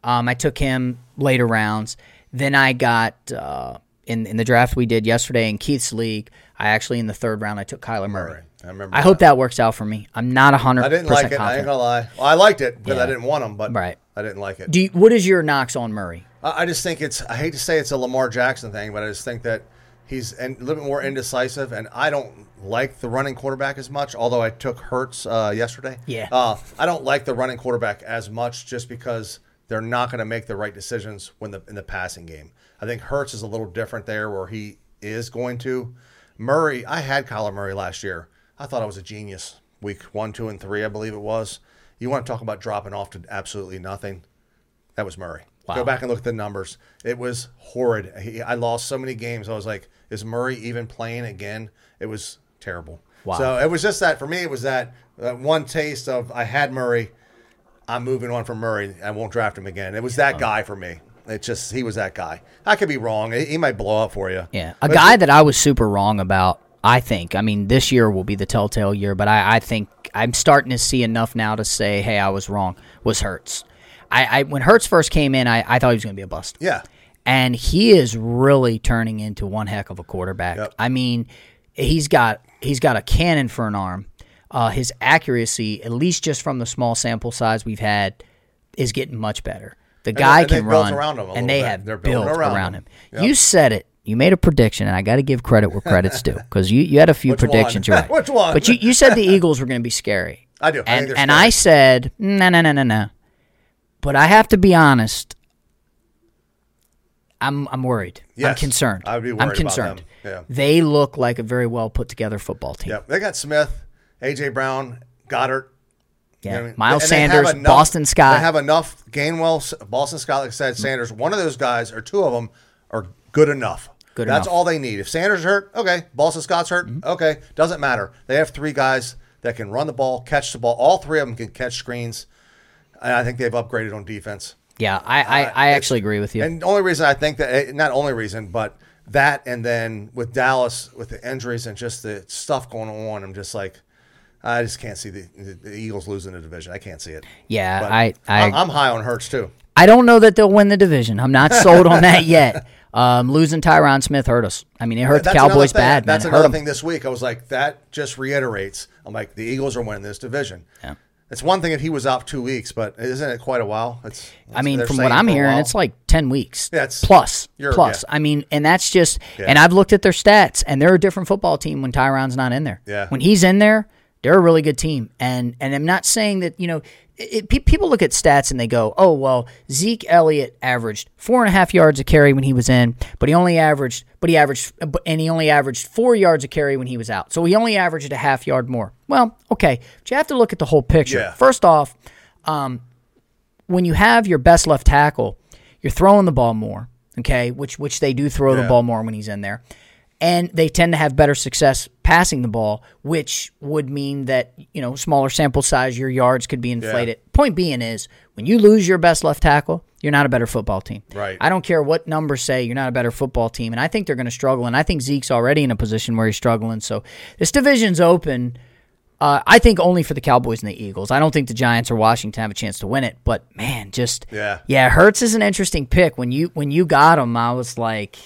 Um, I took him later rounds. Then I got uh, in in the draft we did yesterday in Keith's league. I actually in the third round I took Kyler Murray. Murray. I remember I hope that works out for me. I'm not hundred I didn't like it. I ain't confident. gonna lie. Well, I liked it because Yeah. I didn't want him, but Right. I didn't like it. Do you, what is your knocks on Murray? I I just think it's. I hate to say it's a Lamar Jackson thing, but I just think that he's a little bit more indecisive, and I don't like the running quarterback as much. Although I took Hurts uh, yesterday. Yeah. Uh, I don't like the running quarterback as much, just because they're not going to make the right decisions when the in the passing game. I think Hurts is a little different there, where he is going to. Murray, I had Kyler Murray last year. I thought I was a genius. Week one, two, and three, I believe it was. You want to talk about dropping off to absolutely nothing? That was Murray. Wow. Go back and look at the numbers. It was horrid. He, I lost so many games. I was like, is Murray even playing again? It was terrible. Wow. So it was just that for me. It was that, that one taste of I had Murray. I'm moving on from Murray. I won't draft him again. It was that guy for me. It just he was that guy. I could be wrong. He, he might blow up for you. Yeah, a But guy that I was super wrong about. I think. I mean, this year will be the telltale year, but I, I think I'm starting to see enough now to say, hey, I was wrong. Was Hurts? I, I when Hurts first came in, I, I thought he was going to be a bust. Yeah. and he is really turning into one heck of a quarterback. Yep. I mean, he's got he's got a cannon for an arm. Uh, his accuracy, at least just from the small sample size we've had, is getting much better. The guy and they can run, around him a and they bit. have They're built around, around him. Yep. You said it. You made a prediction, and I got to give credit where credit's due because you, you had a few Which predictions. You're right. Which one? But you, you said the Eagles were going to be scary. I do. I And they're and. I said no no no no no. But I have to be honest. I'm I'm worried. I'm concerned. I would be I'm worried about concerned. them. Yeah. They look like a very well put together football team. Yep. They got Smith, AJ Brown, Goedert. Yeah. You know I mean? Miles Sanders, enough- Boston Scott. They have enough. Gainwell, Boston Scott, like I said, Sanders. One of those guys or two of them are good enough. Good That's enough. Mm-hmm. all they need. If Sanders is hurt, okay. Boston Scott's hurt, okay. Doesn't matter. They have three guys that can run the ball, catch the ball. All three of them can catch screens. And I think they've upgraded on defense. yeah, I, I, I actually agree with you. And the only reason I think that, eh, not only reason, but that, and then with Dallas, with the injuries and just the stuff going on, I'm just like, I just can't see the, the Eagles losing the division. I can't see it. yeah, But I I, I'm, high on Hurts too. I don't know that they'll win the division. I'm not sold on that yet. Um, losing Tyron Smith hurt us. I mean, it hurt the That's another Cowboys bad. That's man. It hurt thing this week. I was like, that just reiterates. I'm like, the Eagles are winning this division. Yeah. It's one thing if he was out two weeks, but isn't it quite a while? It's. I mean, from what I'm hearing, it's like ten weeks. Yeah, plus, plus. yeah. I mean, and that's just. Yeah. And I've looked at their stats, and they're a different football team when Tyron's not in there. Yeah. When he's in there, they're a really good team. And and I'm not saying that you know. It, pe- people look at stats and they go, "Oh well, Zeke Elliott averaged four and a half yards a carry when he was in, but he only averaged, but he averaged, but- and he only averaged four yards a carry when he was out. So he only averaged a half yard more. Well, okay, but you have to look at the whole picture. Yeah. First off, um, when you have your best left tackle, you're throwing the ball more, okay, which which they do throw the ball more when he's in there. And they tend to have better success passing the ball, which would mean that, you know, smaller sample size, your yards could be inflated. Point being is when you lose your best left tackle, you're not a better football team. Right. I don't care what numbers say, you're not a better football team. And I think they're going to struggle. And I think Zeke's already in a position where he's struggling. So this division's open. Uh, I think only for the Cowboys and the Eagles. I don't think the Giants or Washington have a chance to win it. But man, just Yeah. yeah. Hurts is an interesting pick. When you when you got him, I was like,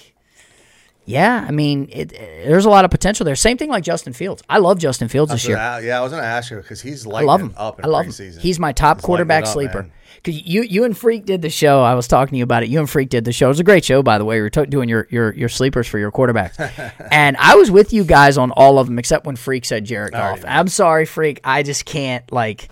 yeah. I mean, it, there's a lot of potential there. Same thing like Justin Fields. I love Justin Fields this year. yeah, I was going to ask you because he's lighting I love him. up in I love preseason. him. He's my top He's quarterback up, sleeper. Because you you and Freak did the show. I was talking to you about it. You and Freak did the show. It was a great show, by the way. We were to- doing your, your your sleepers for your quarterbacks, and I was with you guys on all of them except when Freak said Jared oh, Goff. know. I'm sorry, Freak. I just can't like.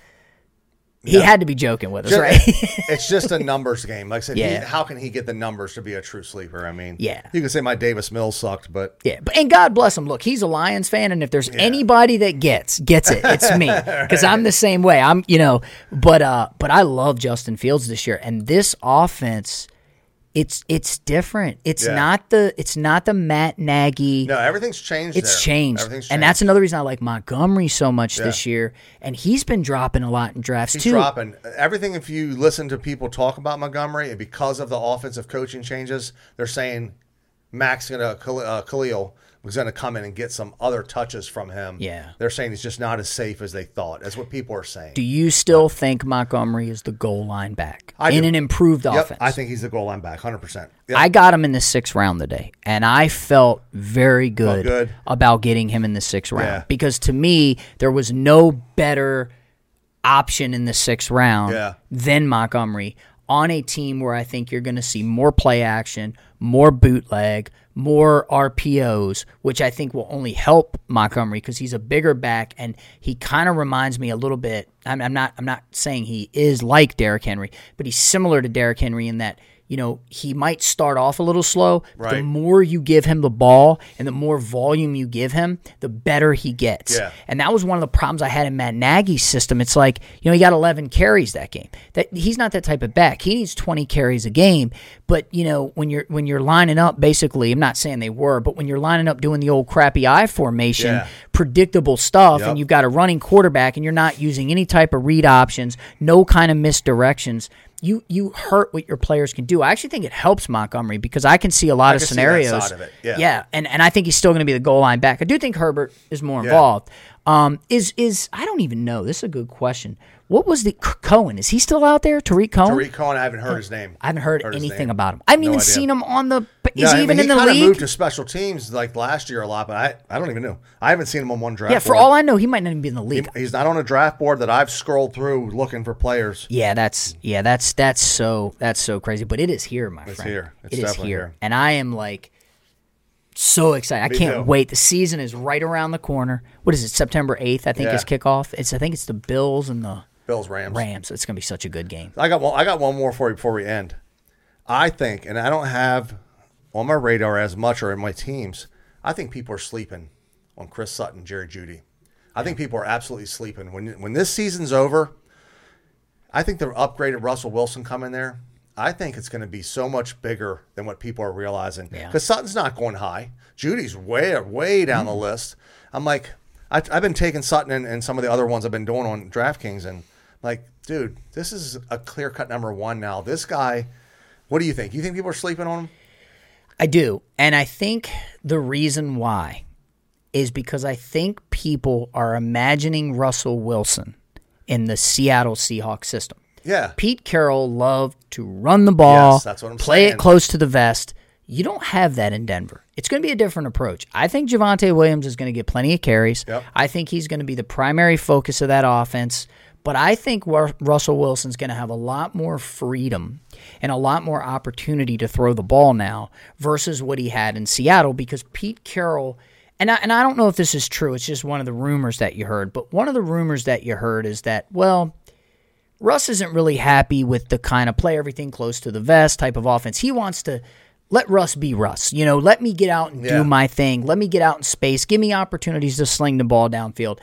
He had to be joking with us, right? it's just a numbers game. Like I said, Yeah. he, how can he get the numbers to be a true sleeper? I mean, Yeah. you can say my Davis Mills sucked, but Yeah, but and God bless him. Look, he's a Lions fan, and if there's anybody that gets gets it, it's me because I'm the same way. I'm, you know, but uh, but I love Justin Fields this year, and this offense, it's it's different. It's Yeah. not the it's not the Matt Nagy. no, everything's changed. It's there. changed. Everything's and that's another reason I like Montgomery so much this year. And he's been dropping a lot in drafts He's too. dropping everything. If you listen to people talk about Montgomery, and because of the offensive coaching changes, they're saying Max gonna Khal- uh, Khalil was gonna come in and get some other touches from him. Yeah. they're saying he's just not as safe as they thought. That's what people are saying. Do you still think Montgomery is the goal line back I in do. an improved Yep, offense? I think he's the goal line back, hundred percent. I got him in the sixth round today, and I felt very good, good. about getting him in the sixth round Yeah. because to me there was no better option in the sixth round Yeah. than Montgomery on a team where I think you're going to see more play action, more bootleg, more RPOs, which I think will only help Montgomery because he's a bigger back and he kind of reminds me a little bit. I'm, I'm not. I'm not saying he is like Derrick Henry, but he's similar to Derrick Henry in that you know he might start off a little slow. But the more you give him the ball and the more volume you give him, the better he gets. Yeah. And that was one of the problems I had in Matt Nagy's system. It's like, you know, he got 11 carries that game. That he's not that type of back. He needs 20 carries a game. But, you know, when you're when you're lining up basically, I'm not saying they were, but when you're lining up doing the old crappy I formation, Yeah. predictable stuff Yep. and you've got a running quarterback and you're not using any type of read options, no kind of misdirections, you you hurt what your players can do. I actually think it helps Montgomery because I can see a lot of see that scenarios. of it, yeah. yeah, and and I think he's still going to be the goal line back. I do think Herbert is more involved. Um, is is I don't even know. This is a good question. What was the Cohen? Is he still out there? Tarik Cohen? Tarik Cohen, I haven't heard his name. I haven't heard, his anything about him. I haven't No even idea. seen him on the. Is Yeah, he I even mean, in the league? moved to special teams like last year a lot, but I, I don't even know. I haven't seen him on one draft. yeah, for board. all I know, he might not even be in the league. he's not on a draft board that I've scrolled through looking for players. Yeah, that's yeah, that's that's so that's so crazy. But it is here, my friend. It's here. It's It is here. here. and I am like so excited. I Me can't too. wait. The season is right around the corner. What is it? September eighth, I think, Yeah. is kickoff. It's I think it's the Bills and the Bills, Rams. Rams. It's gonna be such a good game. I got one. I got one more for you before we end. I think, and I don't have on my radar as much or in my teams. I think people are sleeping on Chris Sutton, Jerry Jeudy. I think people are absolutely sleeping when when this season's over. I think the upgraded Russell Wilson coming there. I think it's going to be so much bigger than what people are realizing. Yeah. Because Sutton's not going high. Jeudy's way way down the mm-hmm. list. I'm like, I, I've been taking Sutton and, and some of the other ones I've been doing on DraftKings, and like, dude, this is a clear cut number one now. This guy, what do you think? You think people are sleeping on him? I do. And I think the reason why is because I think people are imagining Russell Wilson in the Seattle Seahawks system. Yeah. Pete Carroll loved to run the ball, Yes, that's what I'm play saying. it close to the vest. You don't have that in Denver. It's going to be a different approach. I think Javonte Williams is going to get plenty of carries. Yep. I think he's going to be the primary focus of that offense. But I think Ru- Russell Wilson's going to have a lot more freedom and a lot more opportunity to throw the ball now versus what he had in Seattle because Pete Carroll. And I, and I don't know if this is true. It's just one of the rumors that you heard. But one of the rumors that you heard is that, well, Russ isn't really happy with the kind of play everything close to the vest type of offense. He wants to let Russ be Russ. You know, let me get out and Yeah. do my thing. Let me get out in space. Give me opportunities to sling the ball downfield.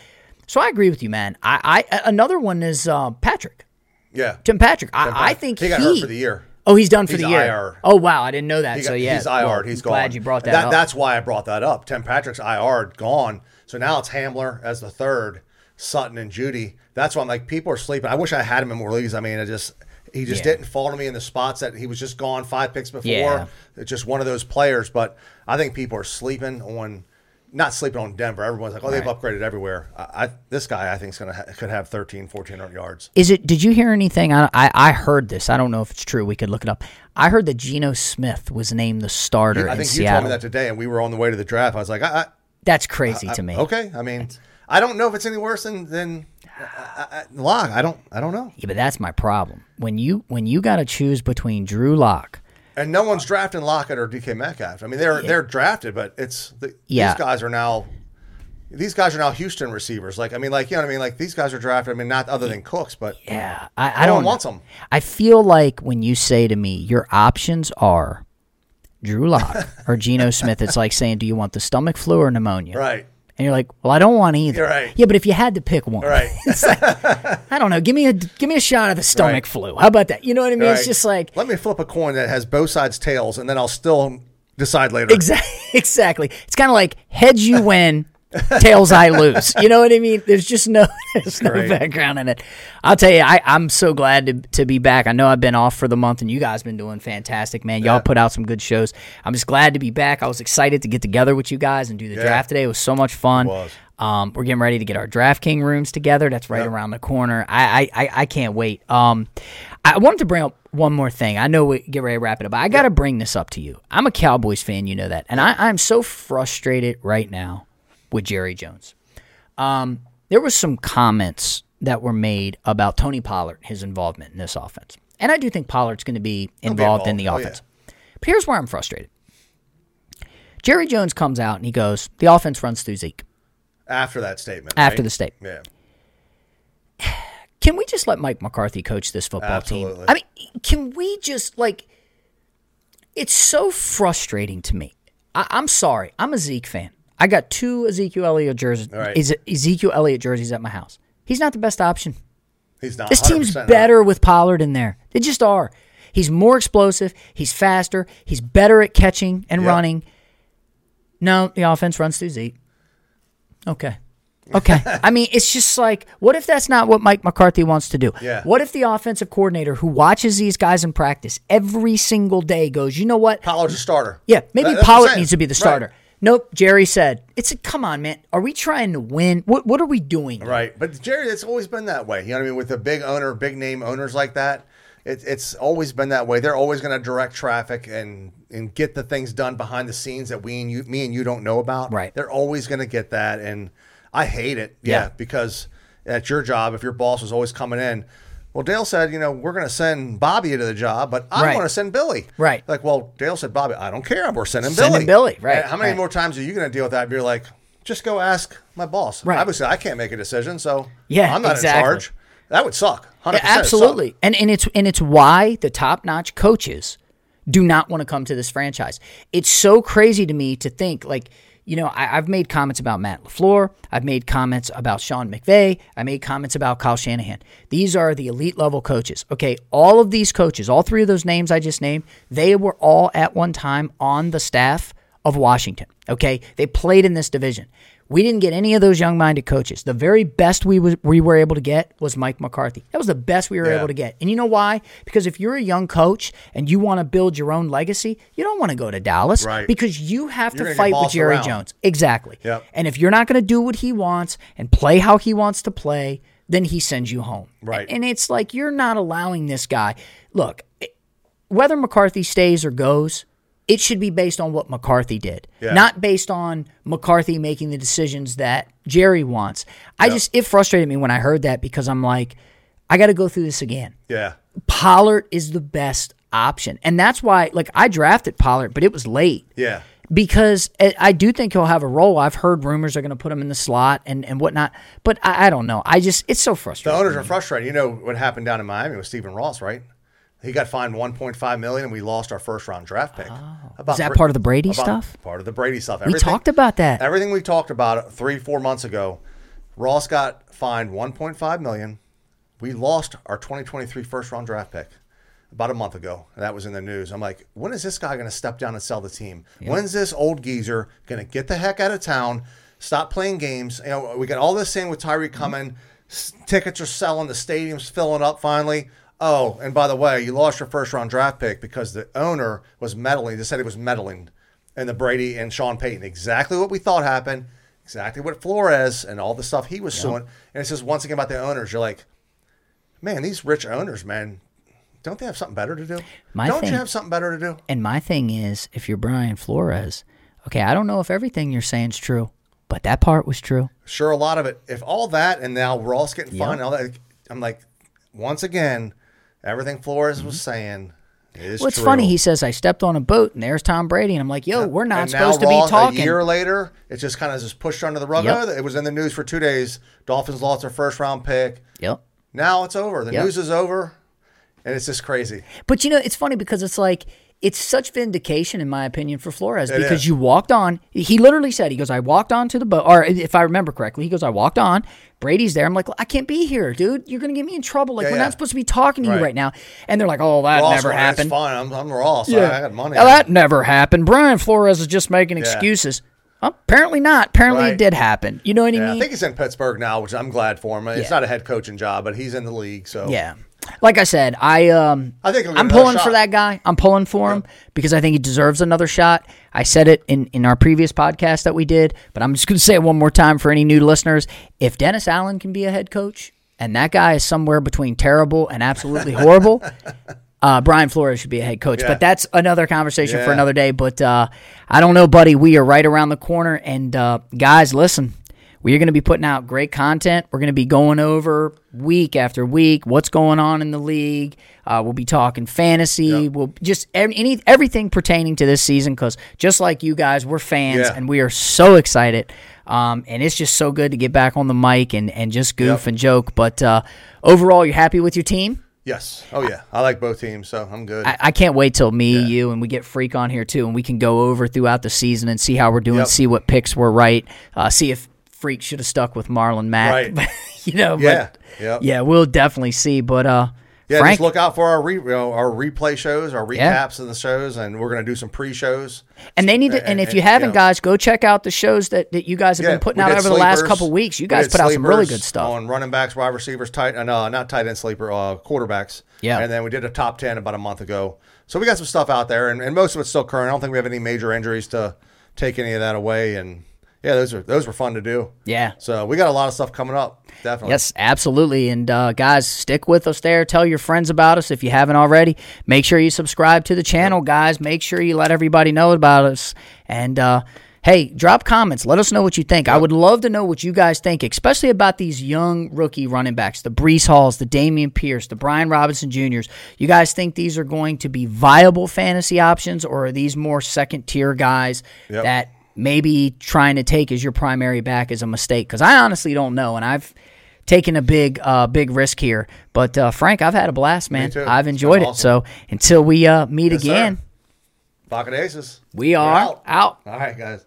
So I agree with you, man. I, I another one is uh, Patrick, Yeah. Tim Patrick. I, I think he got hurt for the year. Oh, he's done for He's the year. IR. Oh wow, I didn't know that. He so yeah, he's IR. well, he's gone. Glad you brought that, up. That's why I brought that up. Tim Patrick's IR gone. So now it's Hamler as the third, Sutton and Jeudy. That's why I'm like, people are sleeping. I wish I had him in more leagues. I mean, I just he just Yeah. didn't fall to me in the spots that he was just gone five picks before. Yeah. It's just one of those players. But I think people are sleeping on. Not sleeping on Denver. Everyone's like, oh, they've Right. upgraded everywhere. I, I this guy, I think, is gonna ha- could have 13, 1400 yards. Is it? Did you hear anything? I, I I heard this. I don't know if it's true. We could look it up. I heard that Geno Smith was named the starter I in think you Seattle. told me that today, and we were on the way to the draft. I was like, I, I, That's crazy to me. Okay, I mean, I don't know if it's any worse than than uh, Lock. I don't, I don't know. Yeah, but that's my problem. When you when you got to choose between Drew Lock, And no one's drafting Lockett or DK Metcalf. I mean, they're they're drafted, but it's the, Yeah. these guys are now these guys are now Houston receivers. Like I mean, like you know what I mean. Like these guys are drafted. I mean, not other than Cooks, but Yeah, I, I don't one wants them. I feel like when you say to me, your options are Drew Lock or Geno Smith, it's like saying, do you want the stomach flu or pneumonia? Right. And you're like, well, I don't want either. Right. Yeah, but if you had to pick one, Right. I don't know. Give me a give me a shot of the stomach Right. flu. How about that? You know what I mean? It's just like Let me flip a coin that has both sides tails, and then I'll still decide later. exactly exactly. It's kind of like heads you win, tails I lose. You know what I mean? There's just no there's no background in it. I'll tell you, I, I'm so glad to, to be back. I know I've been off for the month, and you guys been doing fantastic, man. Y'all Yeah. put out some good shows. I'm just glad to be back. I was excited to get together with you guys and do the Yeah. draft today. It was so much fun. Um, we're getting ready to get our DraftKings rooms together. That's right Yep. around the corner. I, I, I, I can't wait. Um, I wanted to bring up one more thing. I know we get ready to wrap it up, but I got to bring this up to you. I'm a Cowboys fan, you know that, and I, I'm so frustrated right now with Jerry Jones. Um, there was some comments that were made about Tony Pollard, his involvement in this offense, and I do think Pollard's going to be be involved in the involved. Oh, offense. But here's where I'm frustrated. Jerry Jones comes out and he goes, "The offense runs through Zeke." After that statement. After right? the statement. Yeah. can we just let Mike McCarthy coach this football team? I mean, can we just like? It's so frustrating to me. I, I'm sorry. I'm a Zeke fan. I got two Ezekiel Elliott jerseys. right. Ezekiel Elliott jerseys at my house? He's not the best option. He's not. This team's 100% not. better with Pollard in there. They just are. He's more explosive. He's faster. He's better at catching and Yep. running. No, the offense runs through Zeke. Okay. Okay. I mean, it's just like, what if that's not what Mike McCarthy wants to do? Yeah. What if the offensive coordinator who watches these guys in practice every single day goes, you know what? Pollard's a starter. Yeah, maybe That- that's what I'm Pollard needs to be the Right. Nope. Jerry said, "It's a come on, man. Are we trying to win? What What are we doing? Right. But Jerry, it's always been that way. You know what I mean? With a big owner, big name owners like that, it, it's always been that way. They're always going to direct traffic and and get the things done behind the scenes that we and you, me and you don't know about. Right. They're always going to get that, and I hate it. Yeah, Yeah. because at your job, if your boss is always coming in. Well, Dale said, you know, we're going to send Bobby to the job, but I Right. want to send Billy. Right. Like, well, Dale said, Bobby, I don't care. We're sending Billy. Sending Billy. Right, And how many right. more times are you going to deal with that? And you're like, just go ask my boss. Right. Obviously, I can't make a decision, so Yeah, I'm not exactly. in charge. That would suck. 100% Yeah, it'd suck. absolutely. And and it's and it's why the top notch coaches do not want to come to this franchise. It's so crazy to me to think like you know I, I've made comments about Matt Lafleur. I've made comments about Sean McVay. I made comments about Kyle Shanahan. These are the elite level coaches. Okay, all of these coaches, all three of those names I just named, they were all at one time on the staff of Washington. Okay, they played in this division. We didn't get any of those young-minded coaches. The very best we was, we were able to get was Mike McCarthy. That was the best we were Yeah. able to get. And you know why? Because if you're a young coach and you want to build your own legacy, you don't want to go to Dallas Right. because you have You're to fight with Jerry around. Jones. Exactly. Yep. And if you're not going to do what he wants and play how he wants to play, then he sends you home. Right. And it's like you're not allowing this guy. Look, whether McCarthy stays or goes, it should be based on what McCarthy did, Yeah. not based on McCarthy making the decisions that Jerry wants. I just it frustrated me when I heard that because I'm like, I got to go through this again. Yeah. Pollard is the best option, and that's why like I drafted Pollard, but it was late Yeah. because I I do think he'll have a role. I've heard rumors are going to put him in the slot and, and whatnot, but I, I don't know. I just it's so frustrating. The owners are frustrated. You know what happened down in Miami with Stephen Ross, right? He got fined 1.5 million, and we lost our first round draft pick. Oh. About Oh. Is that part of the Brady stuff? Part of the Brady stuff. We talked about that. Everything we talked about three, four months ago. Ross got fined 1.5 million. We lost our 2023 first round draft pick about a month ago. That was in the news. I'm like, when is this guy going to step down and sell the team? When's this old geezer going to get the heck out of town? Stop playing games. You know, we got all this same with Tyreek mm-hmm. coming. S- Tickets are selling. The stadium's filling up finally. Oh, and by the way, you lost your first round draft pick because the owner was meddling. They said he was meddling in the Brady and Sean Payton. Exactly what we thought happened. Exactly what Flores and all the stuff he was suing. And it's says once again about the owners. You're like, man, these rich owners, man, don't they have something better to do? My don't thing- you have something better to do? And my thing is, if you're Brian Flores, okay, I don't know if everything you're saying is true, but that part was true. Sure, a lot of it. If all that and now Ross getting fined, and all that, I'm like, once again, everything Flores was Mm-hmm. saying, It is Well, it's true. funny. He says, I stepped on a boat and there's Tom Brady. And I'm like, yo, we're not And supposed to be talking. A year later, it just kind of just pushed under the rug. Yep. It was in the news for two days. Dolphins lost their first round pick. Yep. Now it's over. The Yep. news is over, and it's just crazy. But you know, it's funny because it's like it's such vindication, in my opinion, for Flores because is. you walked on. He literally said, "He goes, I walked on to the boat, or if I remember correctly, he goes, I walked on. Brady's there. I'm like, I can't be here, dude. You're gonna get me in trouble. Like Yeah, we're yeah. not supposed to be talking to you Right. right now. And they're like, Oh, that Ross never happened. Fine. I'm, I'm Ross. I, I got money. That never happened. Brian Flores is just making excuses. Well, apparently not. Apparently it did happen. You know what I yeah, I mean? think he's in Pittsburgh now, which I'm glad for him. It's Yeah. not a head coaching job, but he's in the league. So Yeah. Like I said, I um, I think I'm pulling for that guy. I'm pulling for him because I think he deserves another shot. I said it in, in our previous podcast that we did, but I'm just going to say it one more time for any new listeners. If Dennis Allen can be a head coach and that guy is somewhere between terrible and absolutely horrible, uh, Brian Flores should be a head coach. Yeah. But that's another conversation for another day. But uh, I don't know, buddy. We are right around the corner. And uh, guys, listen, we are going to be putting out great content. We're going to be going over week after week what's going on in the league. Uh, we'll be talking fantasy. We'll just any everything pertaining to this season because just like you guys, we're fans Yeah. and we are so excited. Um, and it's just so good to get back on the mic and, and just goof Yep. and joke. But uh, overall, you're happy with your team? Yes. Oh yeah. I like both teams, so I'm good. I, I can't wait till me, you, and we get Freak on here too, and we can go over throughout the season and see how we're doing, Yep. see what picks were right, uh, see if Freak should have stuck with Marlon Mack. Right. you know, Yeah. but Yep. yeah, we'll definitely see. But uh, yeah, Frank, just look out for our re, you know, our replay shows, our Yeah. recaps of the shows, and we're gonna do some pre-shows. and they need to, and and- if you and, haven't, you know. guys, go check out the shows that, that you guys have Yeah, been putting out over the last sleepers. couple weeks. You guys put out some really good stuff. on running backs, wide receivers, tight, uh, not tight end sleeper, uh, quarterbacks. Yeah. and then we did a top ten about a month ago. So we got some stuff out there, and, and most of it's still current. I don't think we have any major injuries to take any of that away. And yeah, those are those were fun to do. Yeah. So we got a lot of stuff coming up. Definitely. Yes, absolutely. And uh, guys, stick with us there. Tell your friends about us if you haven't already. Make sure you subscribe to the channel, guys. Make sure you let everybody know about us. And uh, hey, drop comments. Let us know what you think. I would love to know what you guys think, especially about these young rookie running backs, the Brees Halls, the Damian Pierce, the Brian Robinson Juniors. You guys think these are going to be viable fantasy options, or are these more second tier guys Yep. that maybe trying to take as your primary back is a mistake? Because I honestly don't know, and I've taken a big, uh, big risk here. But uh, Frank, I've had a blast, man. I've enjoyed it. awesome. So until we uh, meet Yes, again, Pocket Aces. we are out. out. All right, guys.